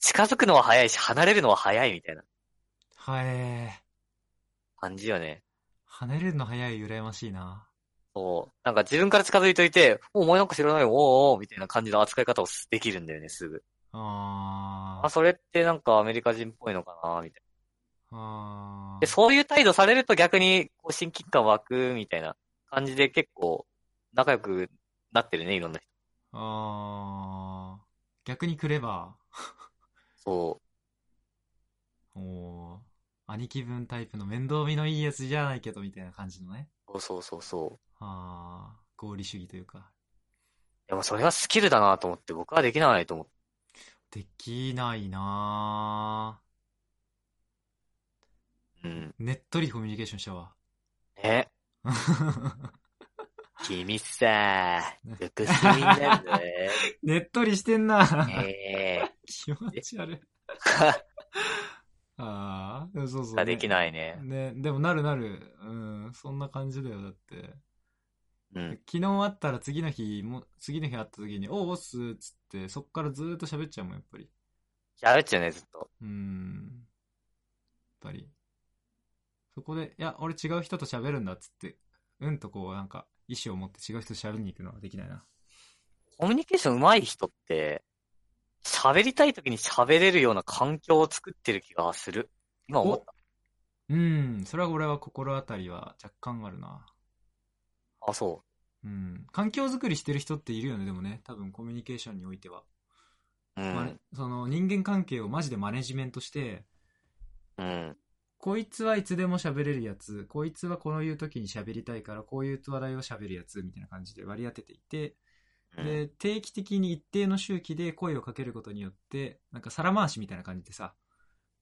S2: 近づくのは早いし、離れるのは早いみたいな
S1: はえ
S2: 感じよね。
S1: ー。跳ねるの早い羨ましいな。
S2: そう。なんか自分から近づいといて、おお前なんか知らないよ、おーおーみたいな感じの扱い方をできるんだよね、すぐ。
S1: あー。
S2: あ、それってなんかアメリカ人っぽいのかな、みたい
S1: あ
S2: な。
S1: ー
S2: で、そういう態度されると逆に、こう、親近感湧く、みたいな感じで結構、仲良くなってるね、いろんな人。
S1: あー。逆にクレバ
S2: そ
S1: ー。おー。兄貴分タイプの面倒見のいいやつじゃないけど、みたいな感じのね。
S2: う。そうそうそうそう。
S1: あー。合理主義というか。
S2: でもそれはスキルだなと思って、僕はできないと思って。
S1: できないな
S2: うん。
S1: ー。ねっとりコミュニケーションしたわ。
S2: ね。君さ、福住だぜ。
S1: ねっとりしてんな。
S2: ええ
S1: 気持ち悪い。ああ、そうそう、
S2: ー。できないね。
S1: ね、でもなるなる。うん、そんな感じだよ、だって。
S2: うん。
S1: 昨日会ったら次の日、も次の日会った時に、おう、おっすっつって、そっからずーっと喋っちゃうもん、やっぱり。
S2: やるっちゃうね、ずっと。
S1: うん。やっぱり。そこで、いや、俺違う人と喋るんだっつって、うんとこう、なんか、意思を持って違う人と喋りに行くのはできないな。
S2: コミュニケーション上手い人って、喋りたい時に喋れるような環境を作ってる気がする。今思った。
S1: うん、それは俺は心当たりは若干あるな。
S2: あ、そ
S1: うん。環境づくりしてる人っているよね、でもね。多分コミュニケーションにおいては。
S2: うん。
S1: まねその人間関係をマジでマネジメントして、
S2: うん。
S1: こいつはいつでも喋れるやつ、こいつはこういう時に喋りたいから、こういう話題を喋るやつ、みたいな感じで割り当てていて、
S2: うん
S1: で、定期的に一定の周期で声をかけることによって、なんか皿回しみたいな感じでさ、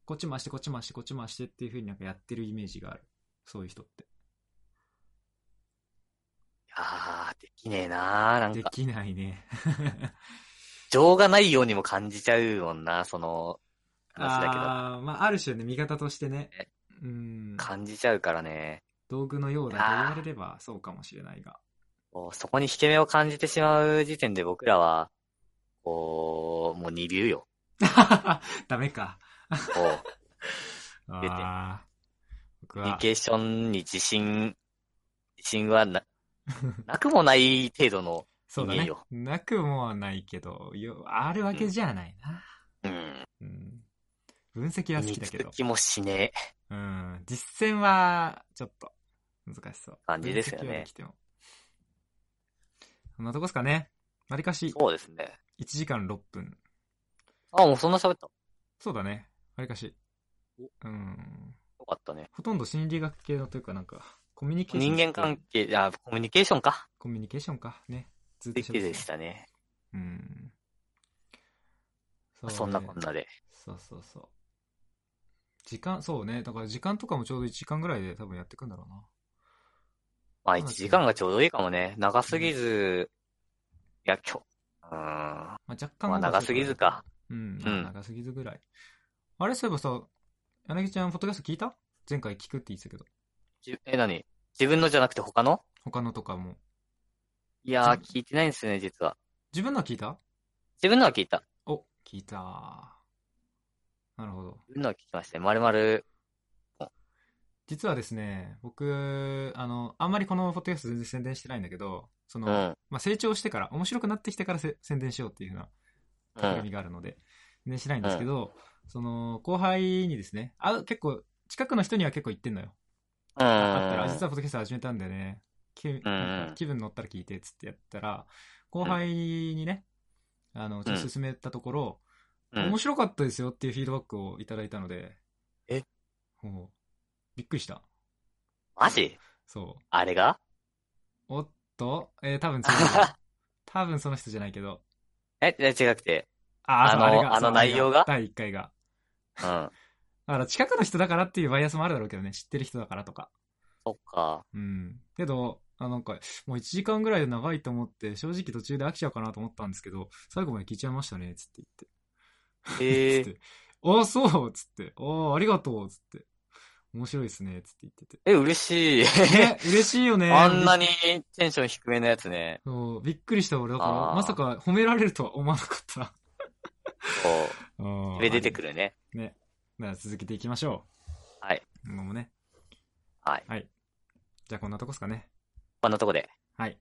S1: こっち回して、こっち回して、こっち回してっていう風になんかやってるイメージがある。そういう人って。
S2: あー、できねえなーなんか、
S1: できないね。
S2: 情がないようにも感じちゃうもんな、その、話だけど。
S1: あーまあ、ある種ね、味方としてね
S2: え、
S1: うん、
S2: 感じちゃうからね。
S1: 道具のようだと言われればそうかもしれないが。
S2: こうそこに引け目を感じてしまう時点で僕らは、こう、もう二流よ。
S1: ダメか。
S2: こう、出てコミュニ
S1: は、
S2: ケーションに自信、自信はな、なくもない程度の、
S1: そうだね。なくもはないけど、よあるわけじゃないな。
S2: うん。
S1: うん。分析は好きだけど。
S2: つく気もしねえ。
S1: うん。実践は、ちょっと、難しそう。
S2: 感じですよね
S1: できてもそんなとこっすかね。わりかし、
S2: そうですね。
S1: 1時間6分。
S2: あ、もうそんな喋った。
S1: そうだね。わりかし。うん。
S2: よかったね。
S1: ほとんど心理学系のというかなんか、コミュニケーション。
S2: 人間関係、いや、コミュニケーションか。
S1: コミュニケーションか。ね。ずっと
S2: でき
S1: 一緒で
S2: したね。
S1: うん。うね
S2: そんなこんなで。
S1: そうそうそう。時間、そうね。だから時間とかもちょうど1時間ぐらいで多分やっていくんだろうな。
S2: まあ、1
S1: そうですね
S2: 時間がちょうどいいかもね。長すぎず、いや、今日、うーん。
S1: まあ、若干
S2: まあ長すぎずか。
S1: うん、
S2: ん
S1: まあ長すぎずぐらい。あれ、そういえばさ、柳ちゃん、ポッドキャスト聞いた？前回聞くって言ってたけど。
S2: じえ、何？自分のじゃなくて他の？
S1: 他のとかも。
S2: いやー、
S1: じ
S2: 聞いてないんですよね、実は。
S1: 自分のは聞いた？
S2: 自分のは聞いた。
S1: お、聞いた。なるほど。
S2: 自分のは聞きましたね。まるまる、
S1: 実はですね、僕、あの、あんまりこのポッドキャスト全然宣伝してないんだけど、その、
S2: うん。
S1: まあ、成長してから、面白くなってきてからせ宣伝しようっていうふうな
S2: うん。
S1: 仕組みがあるので、宣伝しないんですけど、その、後輩にですね、あ、結構、近くの人には結構言ってんのよ。
S2: うん。
S1: あったら、あ実はポッドキャスト始めたんだよね。気分乗ったら聞いてっつってやったら、後輩にね、あの、ちょっと進めたところ、
S2: うん
S1: 面白かったですよっていうフィードバックをいただいたので、
S2: え？
S1: もう、びっくりした。
S2: マジ？
S1: そう。
S2: あれが？
S1: おっと、えー、多分その人、多分その人じゃないけど、
S2: え、え違くて。
S1: あ
S2: あのあの内容が？
S1: 第1回が。
S2: うん。
S1: だから近くの人だからっていうバイアスもあるだろうけどね、知ってる人だからとか。
S2: そっか。
S1: うん。けど、あなんか、もう1時間ぐらいで長いと思って、正直途中で飽きちゃうかなと思ったんですけど、最後まで聞いちゃいましたね、つって言って。
S2: へえ
S1: つって。ああ、そうつって。ああ、ありがとうつって。面白いですね、つって言ってて。
S2: え、嬉しい。
S1: ね、嬉しいよね。
S2: あんなにテンション低めのやつね。
S1: そう、びっくりした俺。だから、まさか褒められるとは思わなかった。
S2: そう。れ出てくるね。
S1: ね。では続けていきましょ
S2: はい。
S1: う。今もね。
S2: はい。
S1: はい。じゃあこんなとこっすかね。
S2: こんなとこで。
S1: はい。